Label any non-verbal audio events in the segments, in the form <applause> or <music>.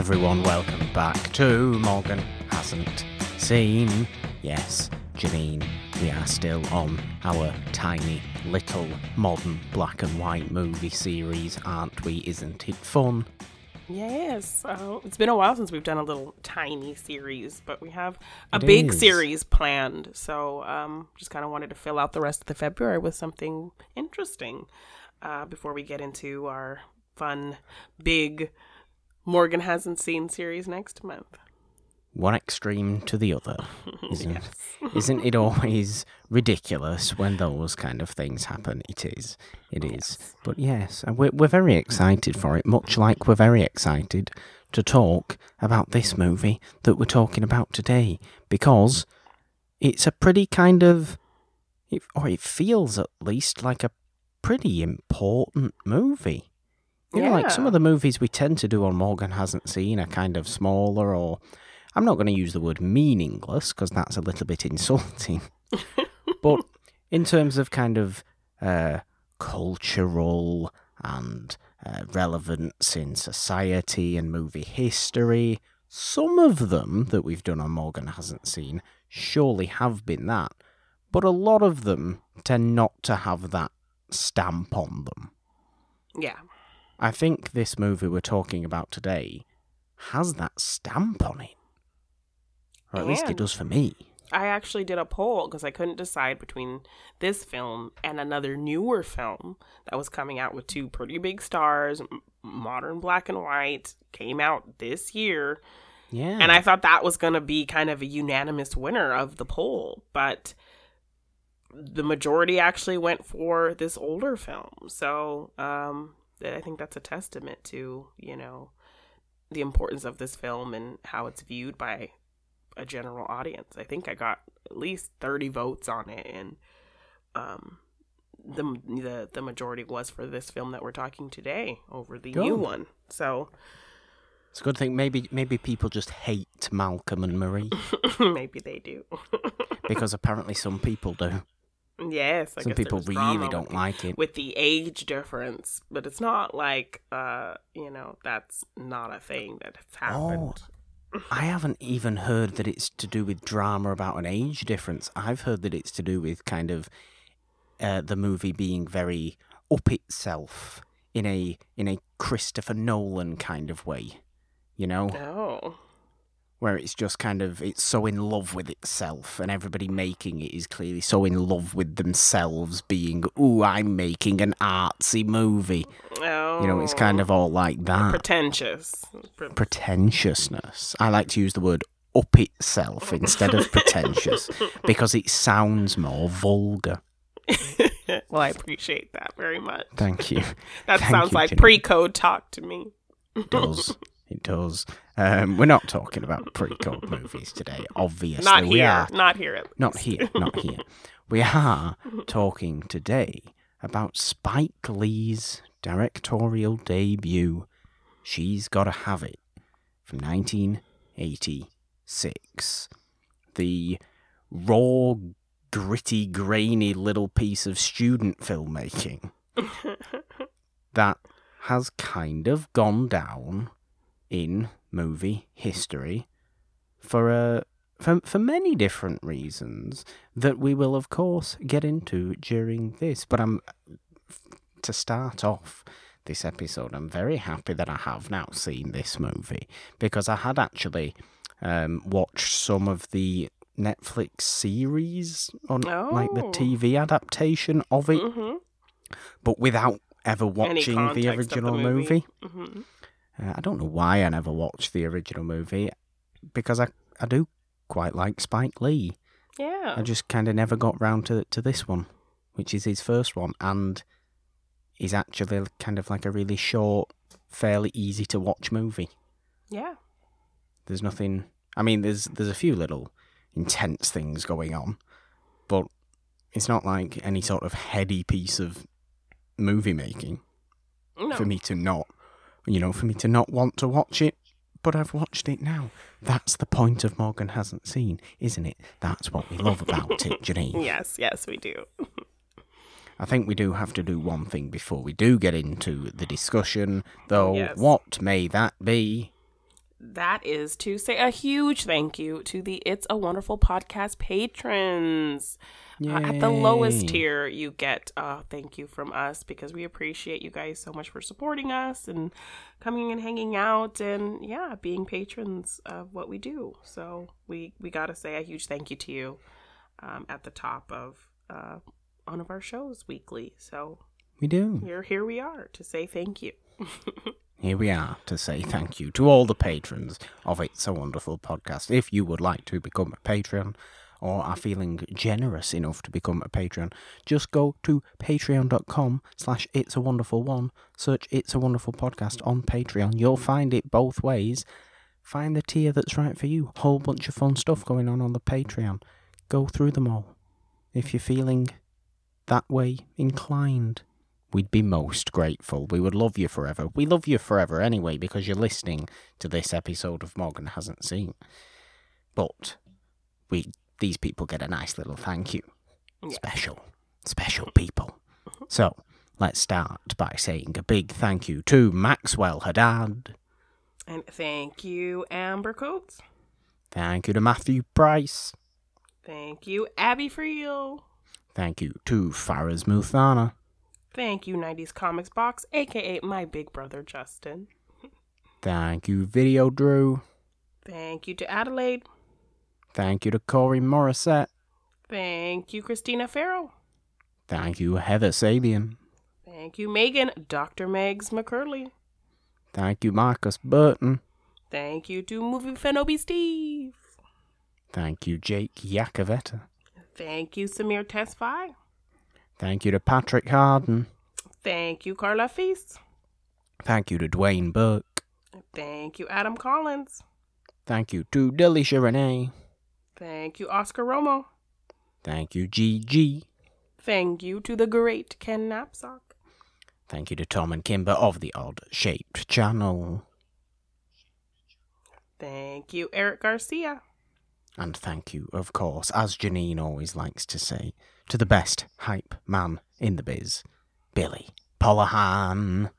everyone, welcome back to Morgan Hasn't Seen. Yes, Janine, we are still on our tiny little modern black and white movie series, aren't we? Isn't it fun? Yes, uh, it's been a while since we've done a little tiny series, but we have a It big is. series planned. So, um, just kind of wanted to fill out the rest of the February with something interesting uh, before we get into our fun, big Morgan hasn't seen series next month. One extreme to the other, <laughs> isn't Isn't it always ridiculous when those kind of things happen? It is. It is. But yes, we're, we're very excited for it, much like we're very excited to talk about this movie that we're talking about today, because it's a pretty kind of, or it feels at least like a pretty important movie. You know, like some of the movies we tend to do on Morgan Hasn't Seen are kind of smaller, or I'm not going to use the word meaningless because that's a little bit <laughs> insulting. but in terms of kind of uh, cultural and uh, relevance in society and movie history, some of them that we've done on Morgan Hasn't Seen surely have been that. But a lot of them tend not to have that stamp on them. Yeah. I think this movie we're talking about today has that stamp on it. Or at least it does for me. I actually did a poll because I couldn't decide between this film and another newer film that was coming out with two pretty big stars, modern black and white, came out this year. Yeah. And I thought that was going to be kind of a unanimous winner of the poll, but the majority actually went for this older film. So um, I think that's a testament to, you know, the importance of this film and how it's viewed by a general audience. I think I got at least 30 votes on it and um the the the majority was for this film that we're talking today over the new one. So It's a good thing. Maybe maybe people just hate Malcolm and Marie <laughs> maybe they do. <laughs> because apparently some people do. Yes, I Some people really don't like it. with the age difference, but it's not like uh, you know, that's not a thing that has happened. I haven't even heard that it's to do with drama about an age difference. I've heard that it's to do with kind of uh, the movie being very up itself in a in a Christopher Nolan kind of way. You know, Oh. Where it's just kind of it's so in love with itself and everybody making it is clearly so in love with themselves being ooh i'm making an artsy movie Oh. you know it's kind oh. of all like that pretentious. Pretentiousness i like to use the word up itself instead of pretentious <laughs> because it sounds more vulgar <laughs> well, I appreciate that very much. thank you That Thank sounds you, like Janine. pre-code talk to me. it does <laughs> it does um, we're not talking about pre-code <laughs> movies today obviously Not we here. are Not here. At Not here, not here. We <laughs> are talking today about Spike Lee's directorial debut, She's Gotta Have It, from 1986. The raw, gritty, grainy little piece of student filmmaking <laughs> that has kind of gone down in movie history for a for, for many different reasons that we will of course get into during this but i'm to start off this episode i'm very happy that i have now seen this movie because i had actually um, watched some of the netflix series on like the Oh. tv adaptation of it hmm but without ever watching the of the original movie. movie hmm uh, I don't know why I never watched the original movie because I, I do quite like Spike Lee. Yeah. I just kind of never got round to to this one, which is his first one, and is actually kind of like a really short, fairly easy to watch movie. yeah. There's nothing. I mean, there's there's a few little intense things going on, but it's not like any sort of heady piece of movie making No. for me to not, you know, for me to not want to watch it. But I've watched it now. That's the point of Morgan hasn't seen, isn't it? That's what we love about it, <laughs> Janine. Yes, yes, we do. I think we do have to do one thing before we do get into the discussion, though. Yes. What may that be? That is to say a huge thank you to the It's a Wonderful Podcast patrons. Uh, at the lowest tier, you get a thank you from us because we appreciate you guys so much for supporting us and coming and hanging out and yeah, being patrons of what we do. So we we gotta say a huge thank you to you um, at the top of uh, one of our shows weekly. So We do. here here we are to say thank you. <laughs> Here we are to say thank you to all the patrons of It's a Wonderful Podcast. If you would like to become a patron or are feeling generous enough to become a patron, just go to patreon.com slash It's a Wonderful One. Search It's a Wonderful Podcast on Patreon. You'll find it both ways. Find the tier that's right for you. Whole bunch of fun stuff going on on the Patreon. Go through them all. If you're feeling that way inclined, we'd be most grateful. We would love you forever. We love you forever anyway because you're listening to this episode of Morgan Hasn't Seen. But we these people get a nice little thank you. Yeah. Special. Special people. So let's start by saying a big thank you to Maxwell Haddad. And thank you, Amber Coates. Thank you to Matthew Price. Thank you, Abby Friel. Thank you to Faraz Muthana. Thank you, 90s Comics Box, aka my big brother Justin. Thank you, Video Drew. Thank you to Adelaide. Thank you to Corey Morissette. Thank you, Christina Farrell. Thank you, Heather Sabian. Thank you, Megan, Dr. Megs McCurley. Thank you, Marcus Burton. Thank you to Movie Fenobi Steve. Thank you, Jake Yakoveta. Thank you, Samir Tesfai. Thank you to Patrick Harden. Thank you, Carla Feast. Thank you to Dwayne Burke. Thank you, Adam Collins. Thank you to Delisha Renee. Thank you, Oscar Romo. Thank you, GG. Thank you to the great Ken Knapsack. Thank you to Tom and Kimber of the Odd Shaped Channel. Thank you, Eric Garcia. And thank you, of course, as Janine always likes to say, to the best hype man in the biz, Billy Polahan.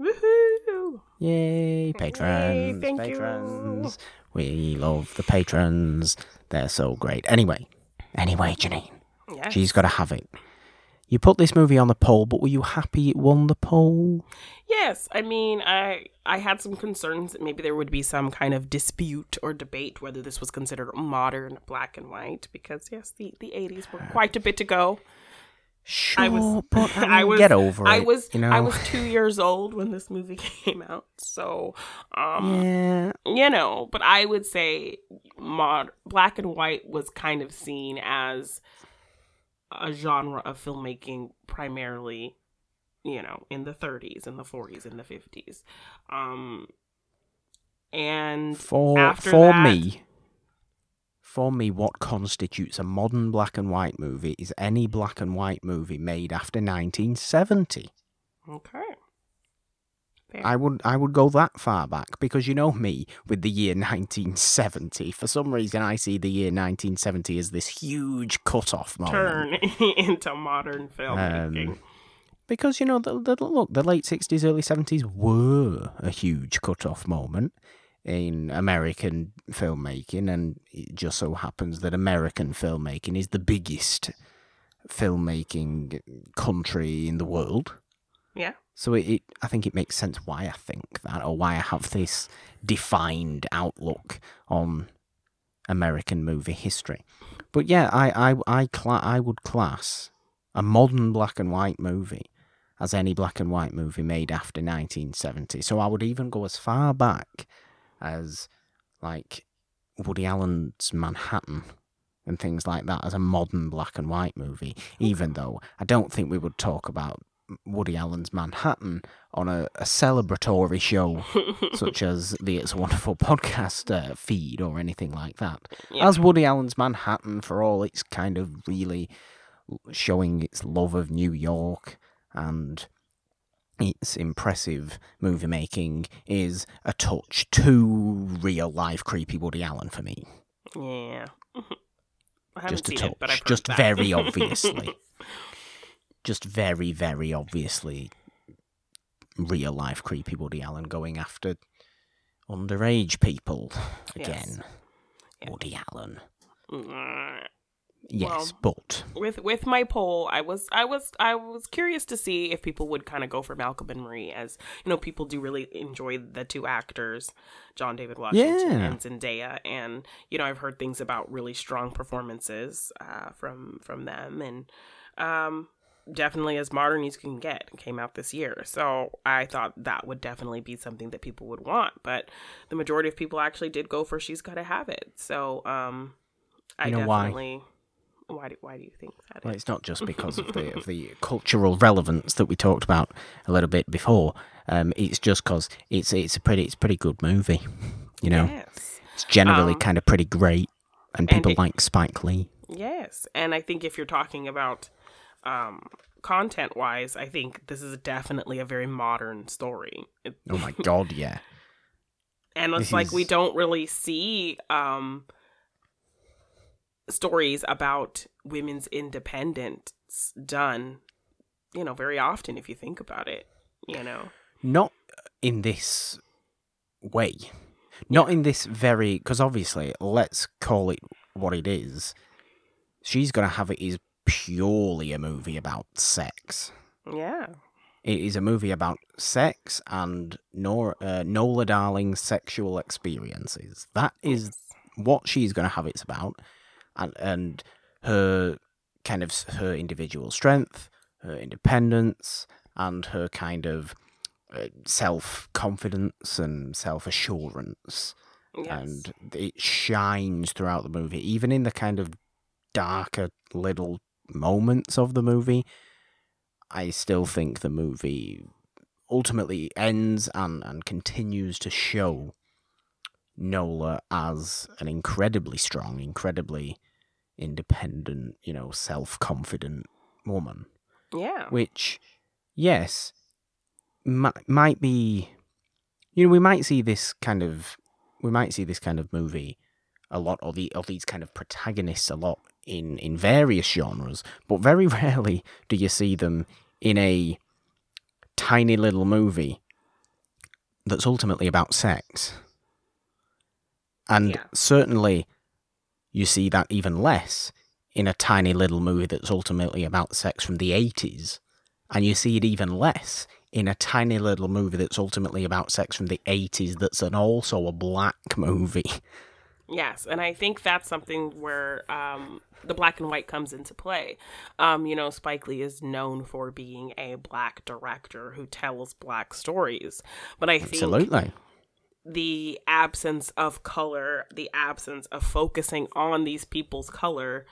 Woohoo! Yay, patrons. thank you. patrons. We love the patrons. They're so great. Anyway, anyway, Janine, she's got to have it. You put this movie on the poll, but were you happy it won the poll? Yes, I mean, I I had some concerns that maybe there would be some kind of dispute or debate whether this was considered modern black and white because yes, the the 80s were quite a bit ago. Sure, I was but <laughs> I, I was get over it. I was you know. I was 2 years old when this movie <laughs> came out. So, um yeah, you know, but I would say mod black and white was kind of seen as a genre of filmmaking primarily, you know, in the 30s and the 40s and the 50s. Um and for for that- me, for me, what constitutes a modern black and white movie is any black and white movie made after 1970. okay. Fair. I would I would go that far back because you know me with the year <laughs> 1970. For some reason, I see the year 1970 as this huge cut-off moment. turn <laughs> into modern filmmaking. Um, because you know the, the look the late 60s early 70s were a huge cut-off moment in american filmmaking and it just so happens that american filmmaking is the biggest filmmaking country in the world yeah. So it, it i think it makes sense why i think that or why i have this defined outlook on american movie history but yeah i i i, cla- I would class a modern black and white movie as any black and white movie made after 1970. So I would even go as far back as like Woody Allen's Manhattan and things like that as a modern black and white movie, even though I don't think we would talk about Woody Allen's Manhattan on a, a celebratory show <laughs> such as the It's a Wonderful podcast uh, feed or anything like that. Yeah. As Woody Allen's Manhattan, for all its kind of really showing its love of New York and its impressive movie making, is a touch too real life creepy Woody Allen for me. Yeah. <laughs> Just a touch, it, just that. very <laughs> obviously. Just very, very obviously real life creepy Woody Allen going after underage people Yes. again. Yeah. Woody Allen. Mm. Yes, Well- but with with my poll i was i was i was curious to see if people would kind of go for malcolm and marie as you know people do really enjoy the two actors john david washington Yeah. and zendaya and you know i've heard things about really strong performances uh, from from them and um definitely as modern as you can get It came out this year so i thought that would definitely be something that people would want but the majority of people actually did go for she's gotta have it so um i You know why? definitely why do, why do you think that well, is? it's not just <laughs> because of the of the cultural relevance that we talked about a little bit before. Um, it's just because it's it's a pretty it's a pretty good movie. <laughs> You know, Yes. it's generally Um, kind of pretty great, and and people it- like Spike Lee. Yes. And I think if you're talking about um, content wise, I think this is definitely a very modern story. Oh my god, yeah. <laughs> and it's this like we don't really see um, stories about women's independence done, you know, very often if you think about it, you know. Not in this way. Not in this very because obviously, let's call it what it is. She's Gotta Have It is purely a movie about sex. Yeah. It is a movie about sex and Nor- uh, Nola Darling's sexual experiences. That is what she's going to have it's about, and and her kind of her individual strength, her independence, and her kind of uh, self confidence and self assurance, Yes. and it shines throughout the movie, even in the kind of darker little moments of the movie. I still think the movie ultimately ends and, and continues to show Nola as an incredibly strong, incredibly independent, you know, self confident woman. yeah. Which, yes, mi- might be, you know, we might see this kind of, we might see this kind of movie a lot, or the or these kind of protagonists a lot in in various genres, but very <laughs> rarely do you see them in a tiny little movie that's ultimately about sex. And Yeah. certainly you see that even less in a tiny little movie that's ultimately about sex from the 80s. And you see it even less in a tiny little movie that's ultimately about sex from the 80s that's an also a black <laughs> movie. Yes, and I think that's something where um, the black and white comes into play. Um, you know, Spike Lee is known for being a black director who tells black stories, but I think Absolutely. the absence of color, the absence of focusing on these people's color,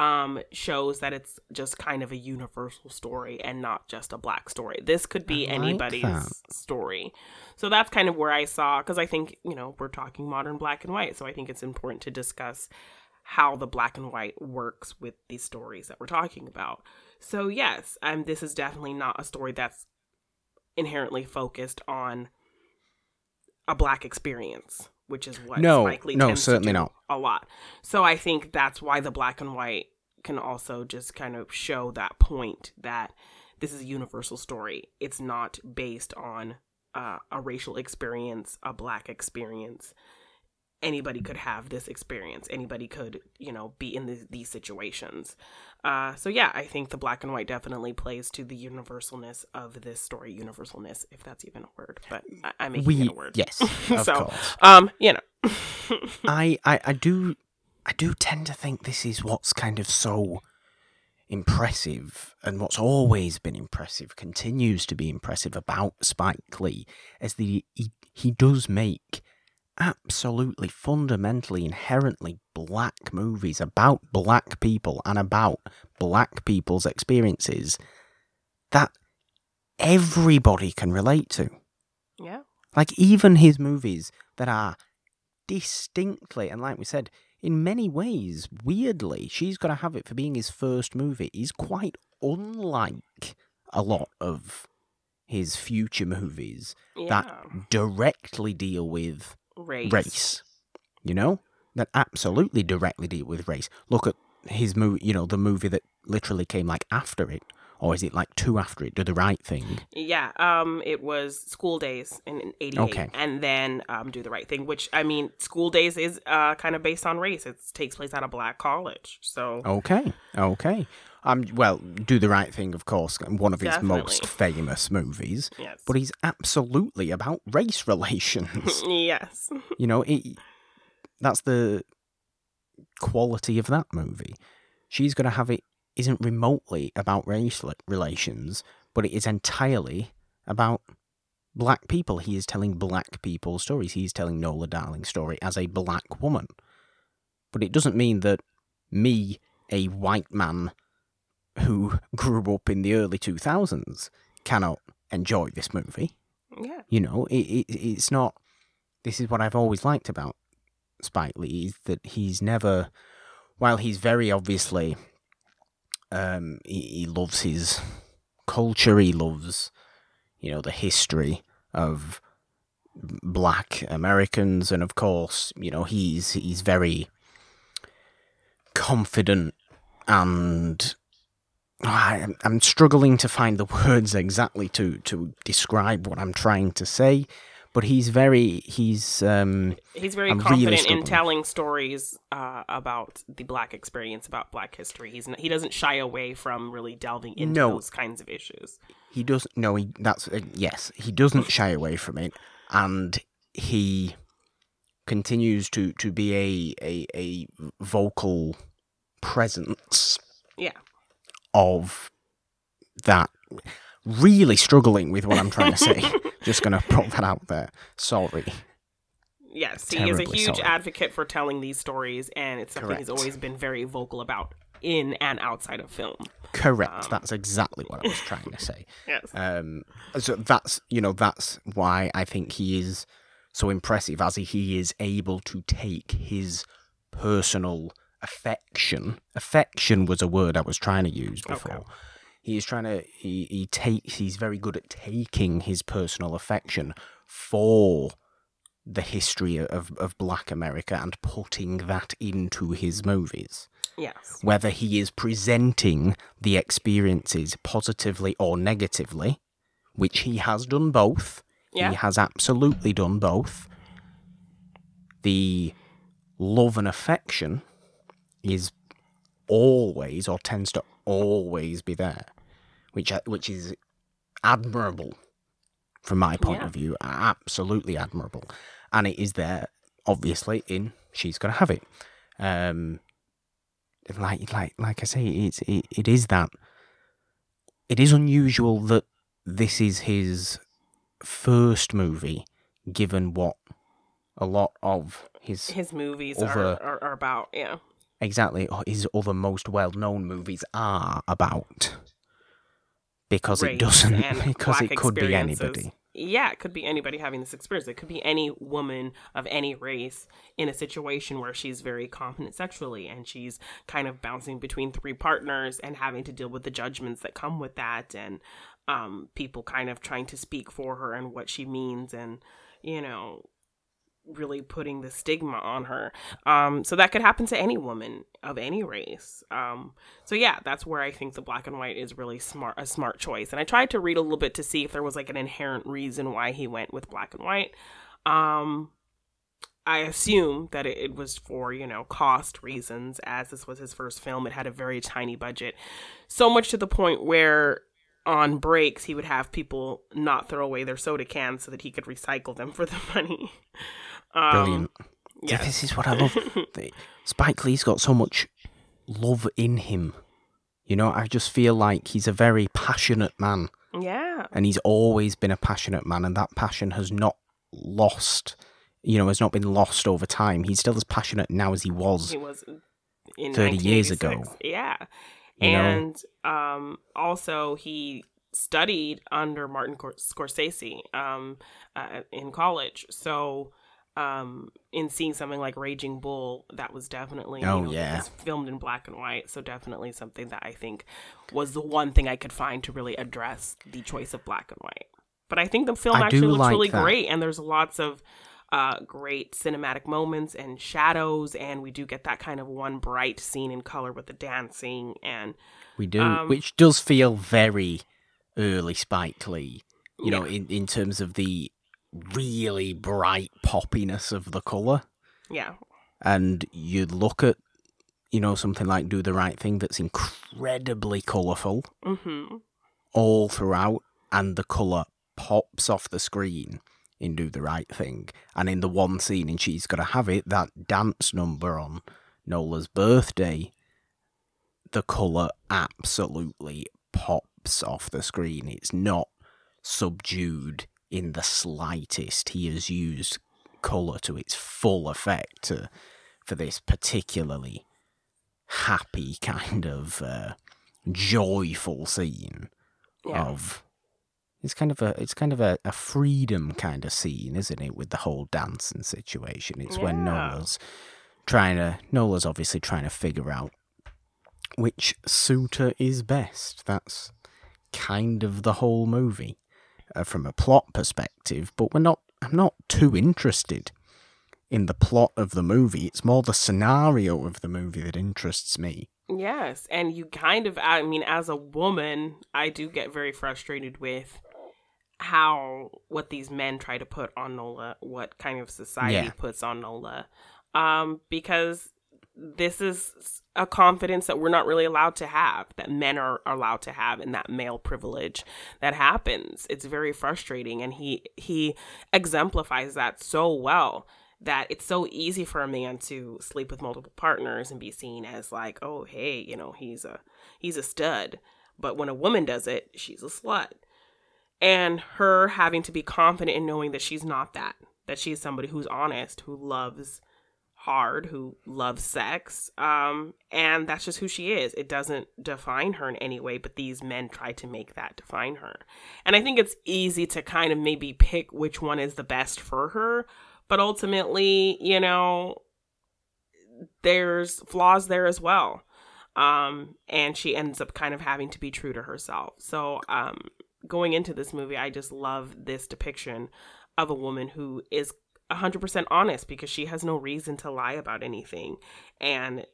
um, shows that it's just kind of a universal story and not just a black story. This could be like anybody's that. story. So that's kind of where I saw, because I think, you know, we're talking modern black and white. So I think it's important to discuss how the black and white works with these stories that we're talking about. So, yes, um, this is definitely not a story that's inherently focused on a black experience, which is what No, Spike Lee no, certainly not. a lot. So I think that's why the black and white can also just kind of show that point that this is a universal story. It's not based on uh, a racial experience, a black experience. Anybody could have this experience. Anybody could, you know, be in these, these situations. Uh, so yeah, I think the black and white definitely plays to the universalness of this story. Universalness, if that's even a word, but I, I'm making We it a word. yes, <laughs> of So, course. Um, you know, <laughs> I, I I do I do tend to think this is what's kind of so impressive and what's always been impressive continues to be impressive about Spike Lee is that he, he, he does make absolutely fundamentally inherently black movies about black people and about black people's experiences that everybody can relate to. Yeah, like even his movies that are distinctly and like we said in many ways weirdly she's got to have it for being his first movie is quite unlike a lot of his future movies yeah. that directly deal with race. race you know that absolutely directly deal with race look at his movie you know the movie that literally came like after it or is it like two after it? Do the right thing. Yeah, um, it was School Days in, in '88, Okay. and then um, Do the Right Thing, which I mean, School Days is uh, kind of based on race. It takes place at a black college, so Okay, okay. Um, well, do the right thing, of course, one of his most famous movies. yes, But he's absolutely about race <laughs> relations. <laughs> yes, you know, it, that's the quality of that movie. She's going to have it isn't remotely about race relations, but it is entirely about black people. He is telling black people's stories. He is telling Nola Darling's story as a black woman. But it doesn't mean that me, a white man who <laughs> grew up in the early 2000s, cannot enjoy this movie. yeah, You know, it, it, it's not. This is what I've always liked about Spike Lee is that he's never, while he's very obviously, um, he, he loves his culture. He loves, you know, the history of Black Americans, and of course, you know, he's he's very confident and I, I'm struggling to find the <laughs> words exactly to, to describe what I'm trying to say, but he's very he's um he's very I'm really confident in telling stories uh, about the black experience, about black history. He's not, he doesn't shy away from really delving into No. those kinds of issues. he doesn't no he that's uh, yes he doesn't shy away from it and he continues to to be a a, a vocal presence Yeah, of that really struggling with what I'm trying to say <laughs> just gonna put that out there sorry Yes, he is a huge sorry. advocate for telling these stories, and it's something he's always been very vocal about in and outside of film. correct Um. that's exactly what I was trying to say <laughs> Yes. Um, so that's you know that's why I think he is so impressive as he is able to take his personal affection. Affection was a word I was trying to use before. Okay. He is trying to he, he takes he's very good at taking his personal affection for the history of, of black America and putting that into his movies Yes. whether he is presenting the experiences positively or negatively, which he has done both. Yeah. He has absolutely done both. The love and affection is always or tends to always be there, which which is admirable from my point Yeah. of view. Absolutely admirable, and it is there obviously in she's gotta have it. Um, like like like I say, it's it, it is that. It is unusual that this is his first movie, given what a lot of his His movies are, are, are about, yeah. Exactly. His other most well-known movies are about. Because race it doesn't <laughs> because it could be anybody. Yeah, it could be anybody having this experience. It could be any woman of any race in a situation where she's very confident sexually and she's kind of bouncing between three partners and having to deal with the judgments that come with that and um, people kind of trying to speak for her and what she means and, you know, really putting the stigma on her. Um, so that could happen to any woman of any race. Um, so yeah, that's where I think the black and white is really smart, a smart choice. And I tried to read a little bit to see if there was like an inherent reason why he went with black and white. Um, I assume that it, it was for you know cost reasons, as this was his first film. It had a very tiny budget, so much to the point where on breaks he would have people not throw away their soda cans so that he could recycle them for the <laughs> money. Um, brilliant Yeah, this is what I love. <laughs> Spike Lee's got so much love in him. You know, I just feel like he's a very passionate man, Yeah. and he's always been a passionate man, and that passion has not lost. You know, has not been lost over time. He's still as passionate now as he was. He was in 30 years ago. Yeah. You and um, also he studied under Martin Cor- Scorsese um, uh, in college. So um, in seeing something like Raging Bull, that was definitely Oh, you know, yeah. filmed in black and white. So definitely something that I think was the one thing I could find to really address the choice of black and white. But I think the film I actually looks like really that. great, and there's lots of uh, great cinematic moments and shadows, and we do get that kind of one bright scene in color with the dancing and We do, Um, which does feel very early Spike Lee. You know, in, in terms of the really bright poppiness of the colour. yeah, And you look at, you know, something like Do the Right Thing that's incredibly colourful mm-hmm. all throughout, and the colour pops off the screen in Do the Right Thing. And in the one scene in She's Gotta Have It, that dance number on Nola's birthday, the colour absolutely pops off the screen. It's not subdued in the slightest. He has used colour to its full effect to, for this particularly happy <laughs> kind of uh, joyful scene yeah, of it's kind of a it's kind of a, a freedom kind of scene, isn't it, with the whole dancing situation. It's when Nola's trying to Nola's obviously trying to figure out which suitor is best. That's kind of the whole movie uh, from a plot perspective, but we're not I'm not too interested in the plot of the movie. It's more the scenario of the movie that interests me. Yes, and you kind of, I mean, as a woman, I do get very frustrated with how what these men try to put on Nola, what kind of society Yeah. puts on Nola, um, because this is a confidence that we're not really allowed to have, that men are allowed to have, and that male privilege that happens. It's very frustrating, and he he exemplifies that so well that it's so easy for a man to sleep with multiple partners and be seen as like, oh hey, you know, he's a he's a stud. But when a woman does it, she's a slut. And her having to be confident in knowing that she's not that, that she's somebody who's honest, who loves hard, who loves sex. Um, and that's just who she is. It doesn't define her in any way, but these men try to make that define her. And I think it's easy to kind of maybe pick which one is the best for her, but ultimately, you know, there's flaws there as well. Um, and she ends up kind of having to be true to herself. So, um, going into this movie, I just love this depiction of a woman who is 100% honest because she has no reason to lie about anything. And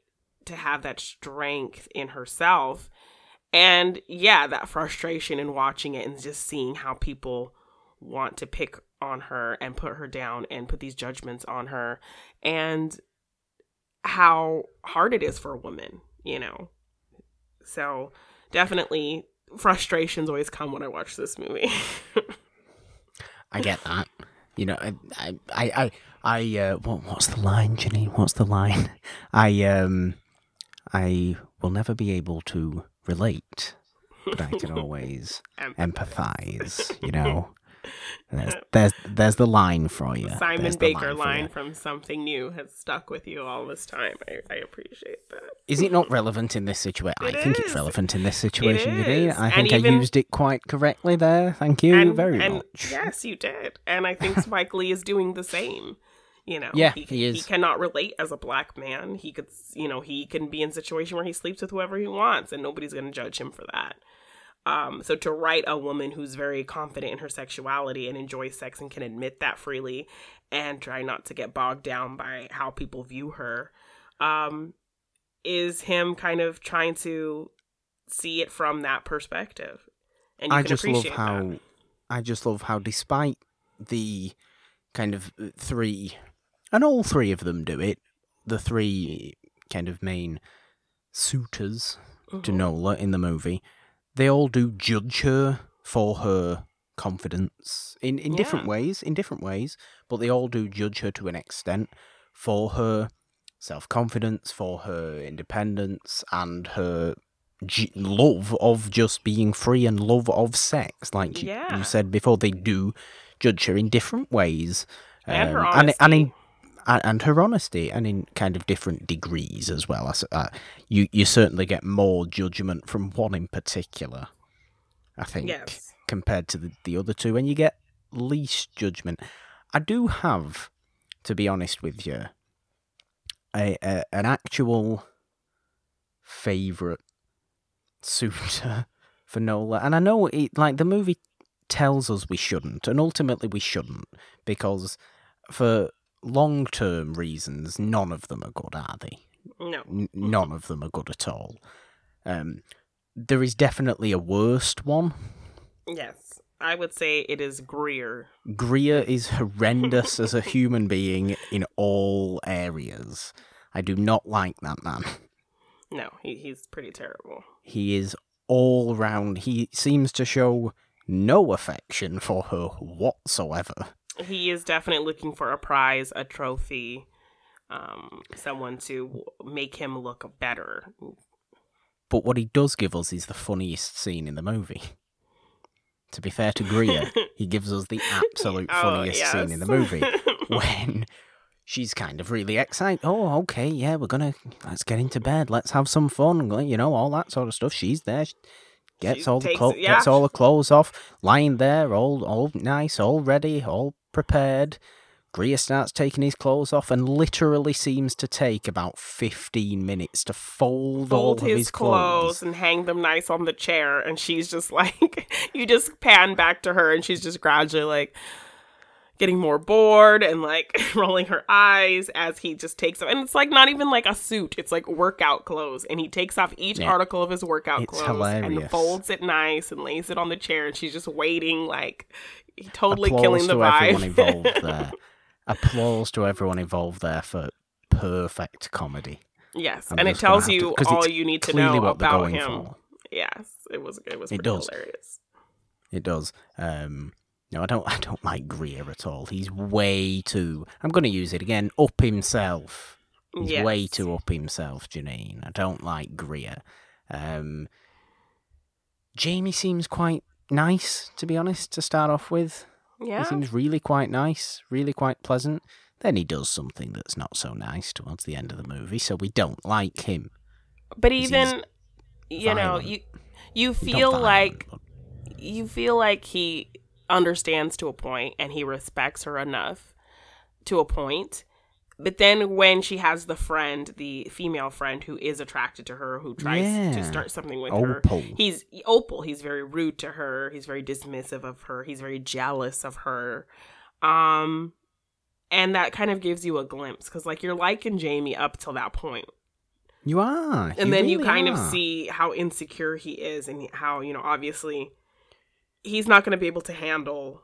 to have that strength in herself. And yeah, that frustration in watching it and just seeing how people want to pick on her and put her down and put these judgments on her. And how hard it is for a woman, you know. So definitely frustrations always come when I watch this movie. <laughs> I get that. You know, I, I, I, I, uh, what, what's the line, Janine? What's the line? <laughs> I, um, I will never be able to relate, but I can <laughs> always empathize. You know, there's, there's, there's the line for you. Simon the Baker for line from Something New has stuck with you all this time. I, I appreciate that. Is it not relevant in this situation? I It think it's relevant in this situation, Janine. is. I And think I used it quite correctly there. Thank you very and much. Yes, you did. And I think <laughs> Spike Lee is doing the same. You know, Yeah, he, he is. He cannot relate as a black man. He could, you know, he can be in a situation where he sleeps with whoever he wants, and nobody's going to judge him for that. Um, so to write a woman who's very confident in her sexuality and enjoys sex and can admit that freely, and try not to get bogged down by how people view her, um, is him kind of trying to see it from that perspective. And you I just love how that. I just love how despite the kind of uh, three and all three of them do it, the three kind of main suitors to Mhm. Nola in the movie, they all do judge her for her confidence in, in different ways, in different ways, but they all do judge her to an extent for her self confidence, for her independence, and her g- love of just being free and love of sex. Like you- Yeah. you said before, they do judge her in different ways. Um, and, and in. And, and her honesty, and in kind of different degrees as well. Uh, you you certainly get more judgment from one in particular, I think, Yes. compared to the, the other two, and you get least judgment. I do have, to be honest with you, a, a an actual favorite suitor <laughs> for Nola, and I know it like the movie tells us we shouldn't, and ultimately we shouldn't because for long term reasons, none of them are good, are they? No. N- none of them are good at all. Um, there is definitely a worst one. Yes. I would say it is Greer. Greer is horrendous as a human being in all areas. I do not like that man. No, he, he's pretty terrible. He is all round. He seems to show no affection for her whatsoever. He is definitely looking for a prize, a trophy, um, someone to make him look better. But what he does give us is the funniest scene in the movie. To be fair to Greer, he <laughs> gives us the absolute Oh, funniest scene in the movie <laughs> when she's kind of really excited. Oh, okay, yeah, we're gonna let's get into bed, let's have some fun, you know, all that sort of stuff. She's there, she gets She all the clo- yeah. gets all the clothes off, lying there, all all nice, all ready, all prepared. Greer starts taking his clothes off and literally seems to take about fifteen minutes to fold, all of his, his clothes and hang them nice on the chair, and she's just <laughs> like, you just pan back to her, and she's just gradually like getting more bored and like <laughs> rolling her eyes as he just takes them. And it's like not even like a suit; it's like workout clothes, and he takes off each Yeah. article of his workout It's clothes and folds it nice and lays it on the chair, and she's just waiting, like totally Applause killing the to vibe. everyone involved <laughs> there. Applause to everyone involved there for perfect comedy. yes, I'm and it tells you to- all you need to know what about going him. for. Yes, it was it was It does. hilarious. It does. Um, no, I don't. <laughs> I don't like Greer at all. He's way too. I'm going to use it again. Up himself. He's Yes. way too up himself, Janine. I don't like Greer. Um, Jamie seems quite nice, to be honest. To start off with, Yeah. he seems really quite nice, really quite pleasant. Then he does something that's not so nice towards the end of the movie, so we don't like him. But even you know, you you feel violent, like but- you feel like he understands to a point and he respects her enough to a point. But then when she has the friend, the female friend who is attracted to her, who tries Yeah. to start something with her, Opal. he's Opal. He's very rude to her. He's very dismissive of her. He's very jealous of her. Um, and that kind of gives you a glimpse because, like, you're liking Jamie up till that point You are. and then you really kind of see how insecure he is and how you know obviously he's not going to be able to handle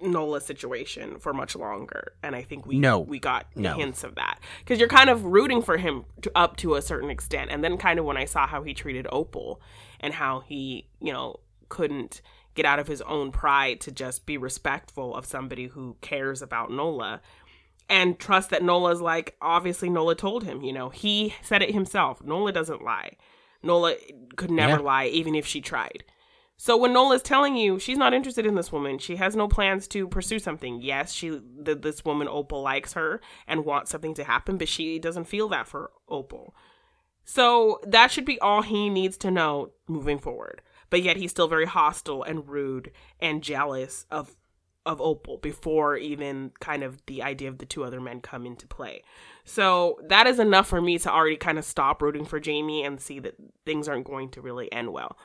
Nola's situation for much longer and I think we No. we got No. hints of that cuz you're kind of rooting for him to, up to a certain extent and then kind of when I saw how he treated Opal and how he you know couldn't get out of his own pride to just be respectful of somebody who cares about Nola and trust that Nola's like obviously Nola told him, you know, he said it himself. Nola doesn't lie. Nola could never Yeah. lie even if she tried. So when Nola's telling you she's not interested in this woman, she has no plans to pursue something. Yes, she this woman Opal likes her and wants something to happen, but she doesn't feel that for Opal. So that should be all he needs to know moving forward. But yet he's still very hostile and rude and jealous of of Opal before even kind of the idea of the two other men come into play. So that is enough for me to already kind of stop rooting for Jamie and see that things aren't going to really end well.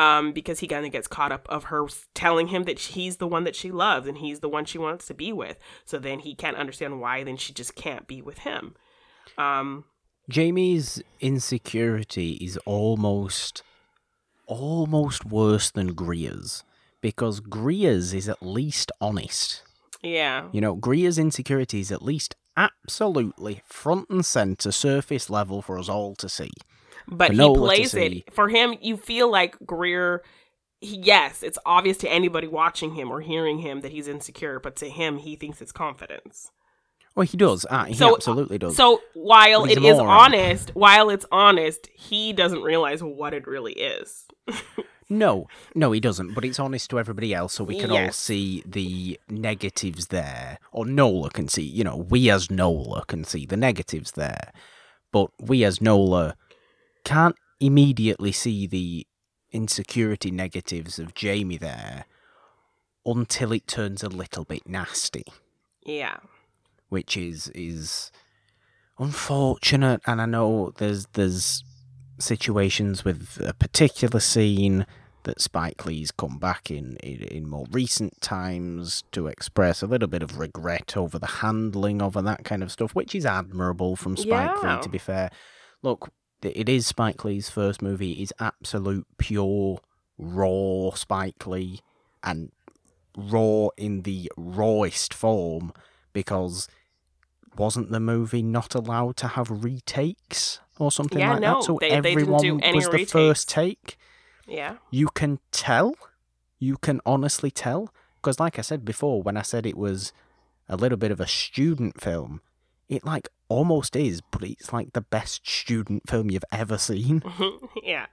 Um, because he kind of gets caught up of her telling him that he's the one that she loves and he's the one she wants to be with. So then he can't understand why then she just can't be with him. Um, Jamie's insecurity is almost almost worse than Greer's because Greer's is at least honest. yeah. You know, Greer's insecurity is at least absolutely front and center, surface level for us all to see. But he plays it for him you feel like greer he, yes it's obvious to anybody watching him or hearing him that he's insecure but to him he thinks it's confidence Well, he does. Ah, he So- absolutely does. so while it is honest while it's honest he doesn't realize what it really is <laughs> No, no, he doesn't. But it's honest to everybody else, so we can all see the negatives there. Or Nola can see, you know, we as Nola can see the negatives there. But we as Nola can't immediately see the insecurity negatives of Jamie there until it turns a little bit nasty, yeah which is is unfortunate. And I know there's there's situations with a particular scene that Spike Lee's come back in, in in more recent times to express a little bit of regret over the handling of and that kind of stuff, which is admirable from Spike Yeah. Lee. To be fair, look, it is Spike Lee's first movie. It's absolute pure raw Spike Lee and raw in the rawest form because wasn't the movie not allowed to have retakes or something Yeah, like no, that? So they- they didn't everyone do any was the retakes. first take. Yeah. You can tell. You can honestly tell. Because, like I said before, when I said it was a little bit of a student film, it like almost is, but it's like the best student film you've ever seen. <laughs> yeah.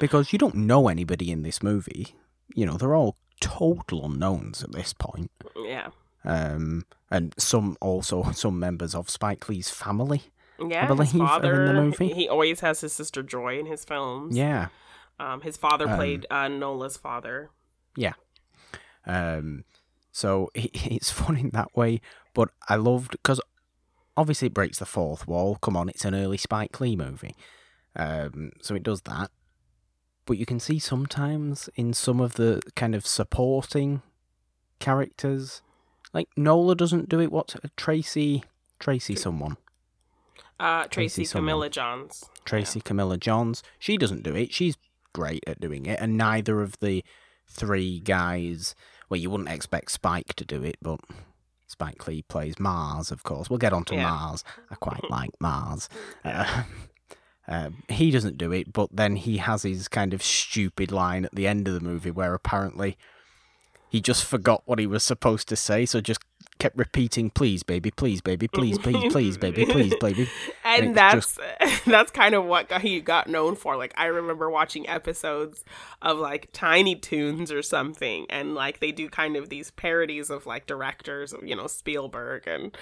Because you don't know anybody in this movie. You know, they're all total unknowns at this point. Yeah. Um, and some also <laughs> some members of Spike Lee's family. Yeah. believe his are in the father. movie. He always has his sister Joy in his films. Yeah. Um, his father Um, played uh, Nola's father. Yeah. Um, so it, <laughs> it's fun in that way, but I loved because obviously it breaks the fourth wall. Come on, it's an early Spike Lee movie, um, so it does that. But you can see sometimes in some of the kind of supporting characters, like Nola doesn't do it. What Tracy, Tracy, someone, Uh, Tracy Tracy someone. Camilla Johns. Tracy Camilla Johns. She doesn't do it. She's great at doing it, and neither of the three guys. Well, you wouldn't expect Spike to do it, but Spike Lee plays Mars, of course. We'll get on to Yeah. Mars. I quite <laughs> like Mars. Uh, <laughs> um, he doesn't do it, but then he has his kind of stupid line at the end of the movie where apparently he just forgot what he was supposed to say, so just kept repeating, "Please, baby, please, baby, please, please, please, baby, please, baby." <laughs> and that's <laughs> that's kind of what he got known for. Like I remember watching episodes of like Tiny Toons or something, and like they do kind of these parodies of like directors, you know, Spielberg and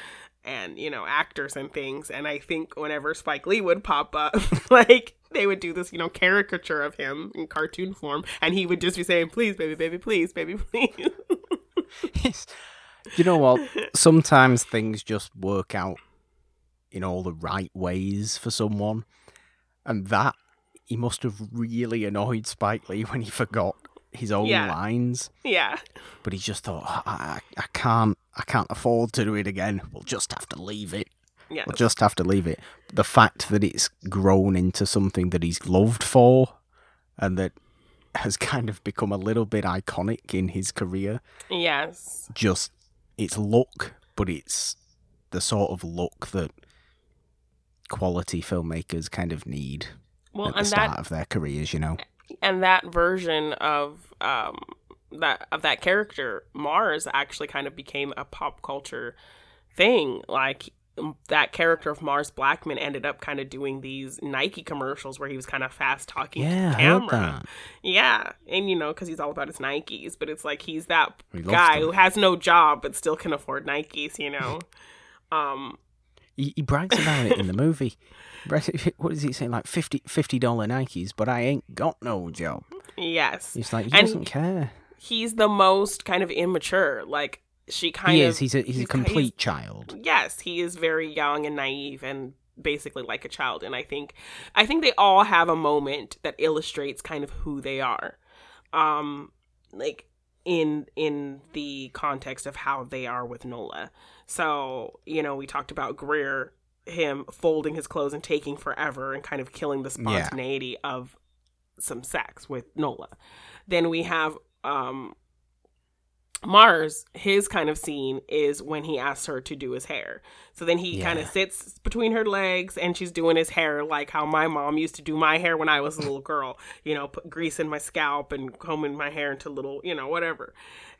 and you know actors and things. And I think whenever Spike Lee would pop up, <laughs> like they would do this, you know, caricature of him in cartoon form, and he would just be saying, "Please, baby, baby, please, baby, please." Yes. You know what? Sometimes things just work out in all the right ways for someone. And that, he must have really annoyed Spike Lee when he forgot his own Yeah. lines. yeah, But he just thought, I, I, I can't, I can't afford to do it again. We'll just have to leave it. yeah, We'll just have to leave it. The fact that it's grown into something that he's loved for and that has kind of become a little bit iconic in his career yes. just it's look, but it's the sort of look that quality filmmakers kind of need Well, at the start that of their careers, you know. and that version of um that of that character mars actually kind of became a pop culture thing like that character of mars blackmon ended up kind of doing these nike commercials where he was kind of fast talking Yeah, to the camera yeah and you know because he's all about his nikes but it's like he's that He guy who has no job but still can afford nikes you know <laughs> um He, he brags about it in the movie. <laughs> <laughs> What is he saying? Like 50 dollar Nikes, but I ain't got no job. yes He's like he And- doesn't care. he's the most kind of immature like she kind He of is. He's a he's a he's- complete child. yes he is very young and naive and basically like a child and i think i think they all have a moment that illustrates kind of who they are um like in in the context of how they are with nola so you know we talked about greer him folding his clothes and taking forever and kind of killing the Yeah. spontaneity of some sex with nola then we have um Mars, his kind of scene is when he asks her to do his hair. So then he kind of sits between her legs and she's doing his hair like how my mom used to do my hair when I was a little <laughs> girl, you know, put grease in my scalp and combing my hair into little, you know, whatever.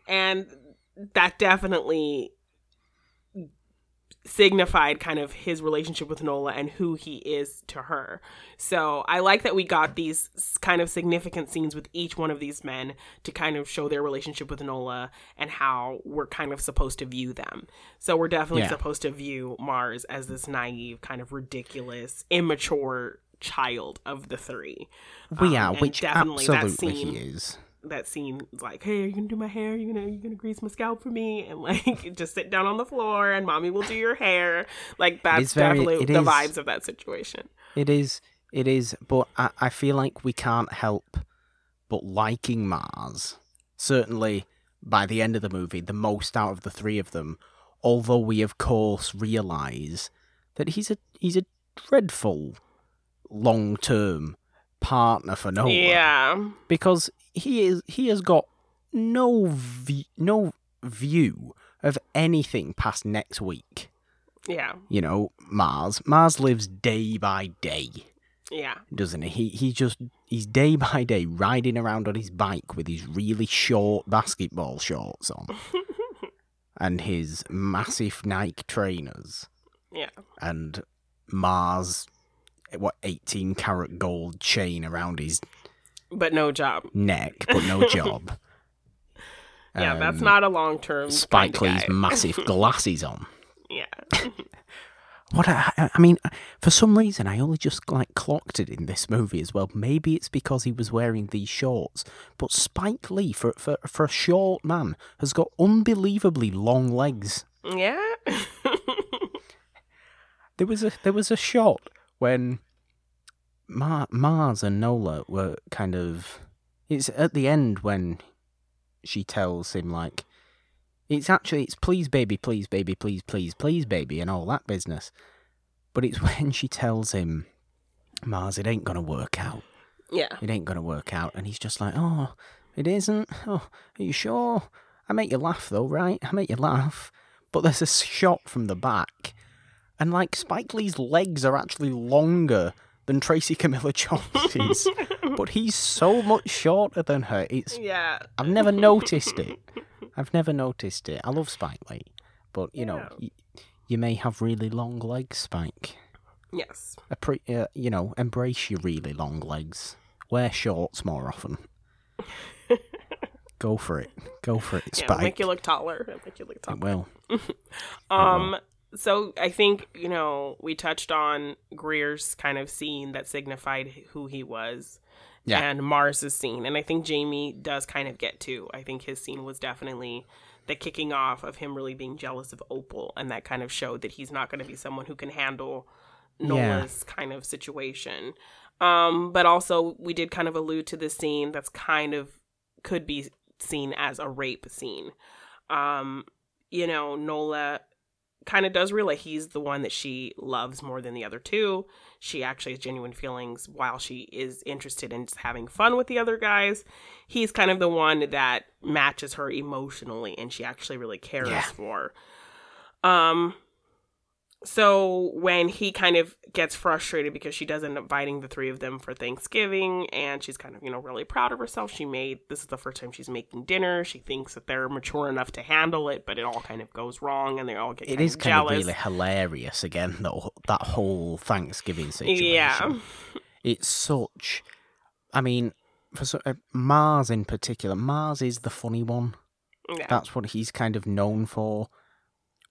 And that definitely signified kind of his relationship with Nola and who he is to her. So I like that we got these kind of significant scenes with each one of these men to kind of show their relationship with Nola and how we're kind of supposed to view them. So we're definitely Yeah. supposed to view Mars as this naive, kind of ridiculous, immature child of the three. We Um, are, and which definitely that absolutely scene- he is. That scene is like, hey, are you gonna do my hair? You gonna you gonna grease my scalp for me? And like <laughs> just sit down on the floor and mommy will do your hair. Like that's very- definitely the is- vibes of that situation. It is. It is. But I, I feel like we can't help but liking Mars. Certainly, by the end of the movie, the most out of the three of them. Although we, of course, realise that he's a he's a dreadful long term partner for Nola. Yeah. because he is he has got no v- no view of anything past next week. Yeah. You know, Mars. Mars lives day by day, Yeah. doesn't he? He he just he's day by day riding around on his bike with his really short basketball shorts on <laughs> and his massive Nike trainers Yeah. and Mars what 18 karat gold chain around his But no job. neck, but no <laughs> job. Yeah, that's Um, not a long term. Spike Lee's massive <laughs> glasses on. Yeah. <laughs> What I, I- I mean, for some reason, I only just like clocked it in this movie as well. Maybe it's because he was wearing these shorts, but Spike Lee, for for for a short man, has got unbelievably long legs. Yeah. There was a there was a shot when Mar- Mars and Nola were kind of. It's at the end when she tells him like, it's actually it's please baby, please baby, please please please baby, and all that business. But it's <laughs> when she tells him, Mars, it ain't gonna work out. yeah. It ain't gonna work out, and he's just like, oh, it isn't. Oh, are you sure? I make you laugh though, right? I make you laugh. But there's a shot from the back, and like Spike Lee's legs are actually longer than Tracy Camilla Johnson's, <laughs> but he's so much shorter than her. It's Yeah. I've never noticed it. I've never noticed it. I love Spike Lee, but you know, y- you may have really long legs, Spike. Yes. Appre- uh, you know, embrace your really long legs. Wear shorts more often. <laughs> Go for it. Go for it, Yeah, Spike. make you look taller. It'll Make you look taller. <laughs> it will. Um, so I think you know we touched on Greer's kind of scene that signified who he was, Yeah. and Mars's scene, and I think Jamie does kind of get to. I think his scene was definitely the kicking off of him really being jealous of Opal, and that kind of showed that he's not going to be someone who can handle Nola's kind of situation. Um, but also we did kind of allude to the scene that's kind of could be seen as a rape scene. Um, you know, Nola kind of does realize he's the one that she loves more than the other two. She actually has genuine feelings while she is interested in just having fun with the other guys. He's kind of the one that matches her emotionally and she actually really cares Yeah. for. Um so when he kind of gets frustrated because she does end up inviting the three of them for Thanksgiving and she's kind of, you know, really proud of herself. She made this is the first time she's making dinner. She thinks that they're mature enough to handle it, but it all kind of goes wrong and they all get It kind is of kind jealous. of really hilarious again, though, that whole Thanksgiving situation. Yeah. <laughs> It's such. I mean, for so, uh, Mars in particular, Mars is the funny one. Yeah. That's what he's kind of known for.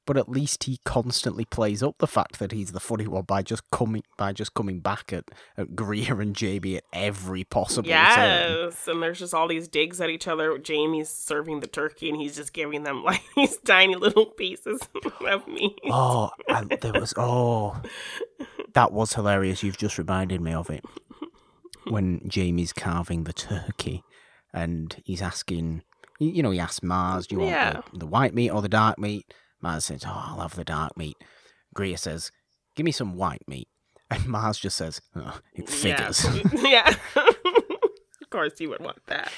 But at least he constantly plays up the fact that he's the funny one by just coming by just coming back at, at Greer and JB at every possible turn. Yes, and there's just all these digs at each other. Jamie's serving the turkey, and he's just giving them <laughs> like these tiny little pieces <laughs> of meat. Oh, and there was oh, that was hilarious. You've just reminded me of it when Jamie's carving the turkey, and he's asking, you you know, he asks Mars, "Do you want Yeah. the, the white meat or the dark meat?" Mars says, "Oh, I love the dark meat." Greer says, "Give me some white meat," <laughs> and Mars just says, oh, "It figures." <laughs> Yeah. <laughs> of course, you would want that.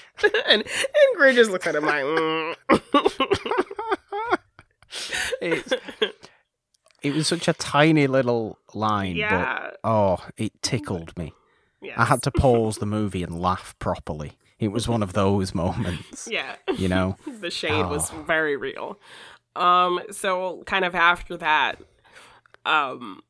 and and Gray just looks at him like, mm. it's, it was such a tiny little line, yeah. but oh, it tickled me. Yes. I had to pause the movie and laugh properly. It was one of those moments, Yeah. you know. the shade was Oh. very real. Um, so kind of after that, um,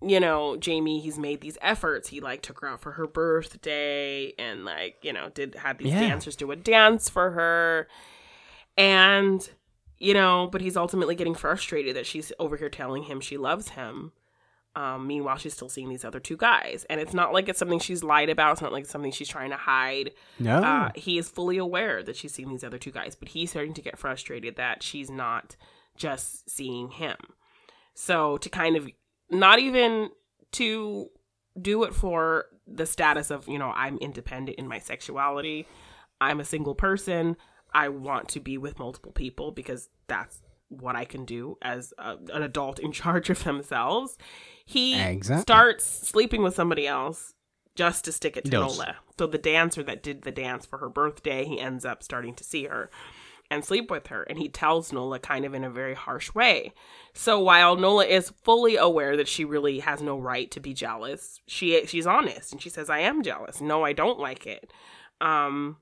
you know, Jamie, he's made these efforts. He like took her out for her birthday and like, you know, did had these Yeah. dancers do a dance for her. And, you know, but he's ultimately getting frustrated that she's over here telling him she loves him. Um, meanwhile, she's still seeing these other two guys. And it's not like it's something she's lied about. It's not like something she's trying to hide No, uh, he is fully aware that she's seeing these other two guys, but he's starting to get frustrated that she's not just seeing him. So to kind of not even to do it for the status of you know I'm independent in my sexuality. I'm a single person. I want to be with multiple people because that's what I can do as a, an adult in <laughs> charge of themselves. He Exactly. starts sleeping with somebody else just to stick it to does. Nola. So the dancer that did the dance for her birthday, he ends up starting to see her and sleep with her. And he tells Nola kind of in a very harsh way. So while Nola is fully aware that she really has no right to be jealous, she she's honest and she says, I am jealous. No, I don't like it. Um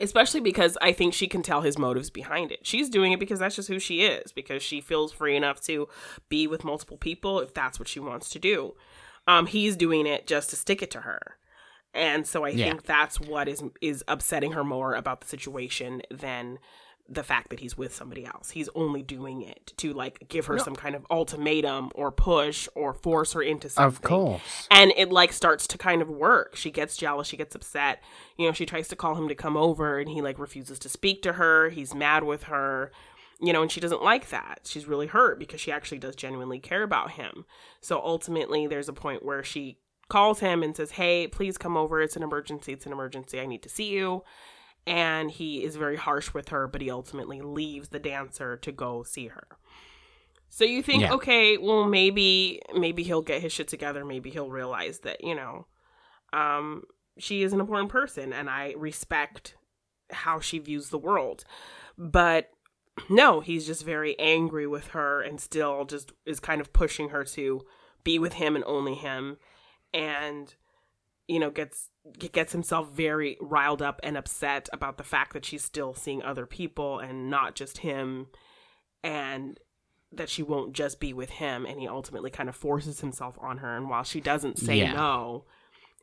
especially because I think she can tell his motives behind it. She's doing it because that's just who she is, because she feels free enough to be with multiple people if that's what she wants to do. Um, he's doing it just to stick it to her. And so I Yeah. think that's what is is upsetting her more about the situation than the fact that he's with somebody else. He's only doing it to like give her some kind of ultimatum or push or force her into something. Of course. and it like starts to kind of work. She gets jealous. She gets upset. You know she tries to call him to come over and he like refuses to speak to her. He's mad with her you know and she doesn't like that. She's really hurt because she actually does genuinely care about him. So ultimately there's a point where she calls him and says hey please come over. It's an emergency. It's an emergency. I need to see you and he is very harsh with her but he ultimately leaves the dancer to go see her so you think, Yeah. okay, well maybe maybe he'll get his shit together. Maybe he'll realize that you know, um, she is an important person, and I respect how she views the world. But no, he's just very angry with her, and still just is kind of pushing her to be with him and only him, and you know gets gets himself very riled up and upset about the fact that she's still seeing other people and not just him and that she won't just be with him and he ultimately kind of forces himself on her. And while she doesn't say Yeah. no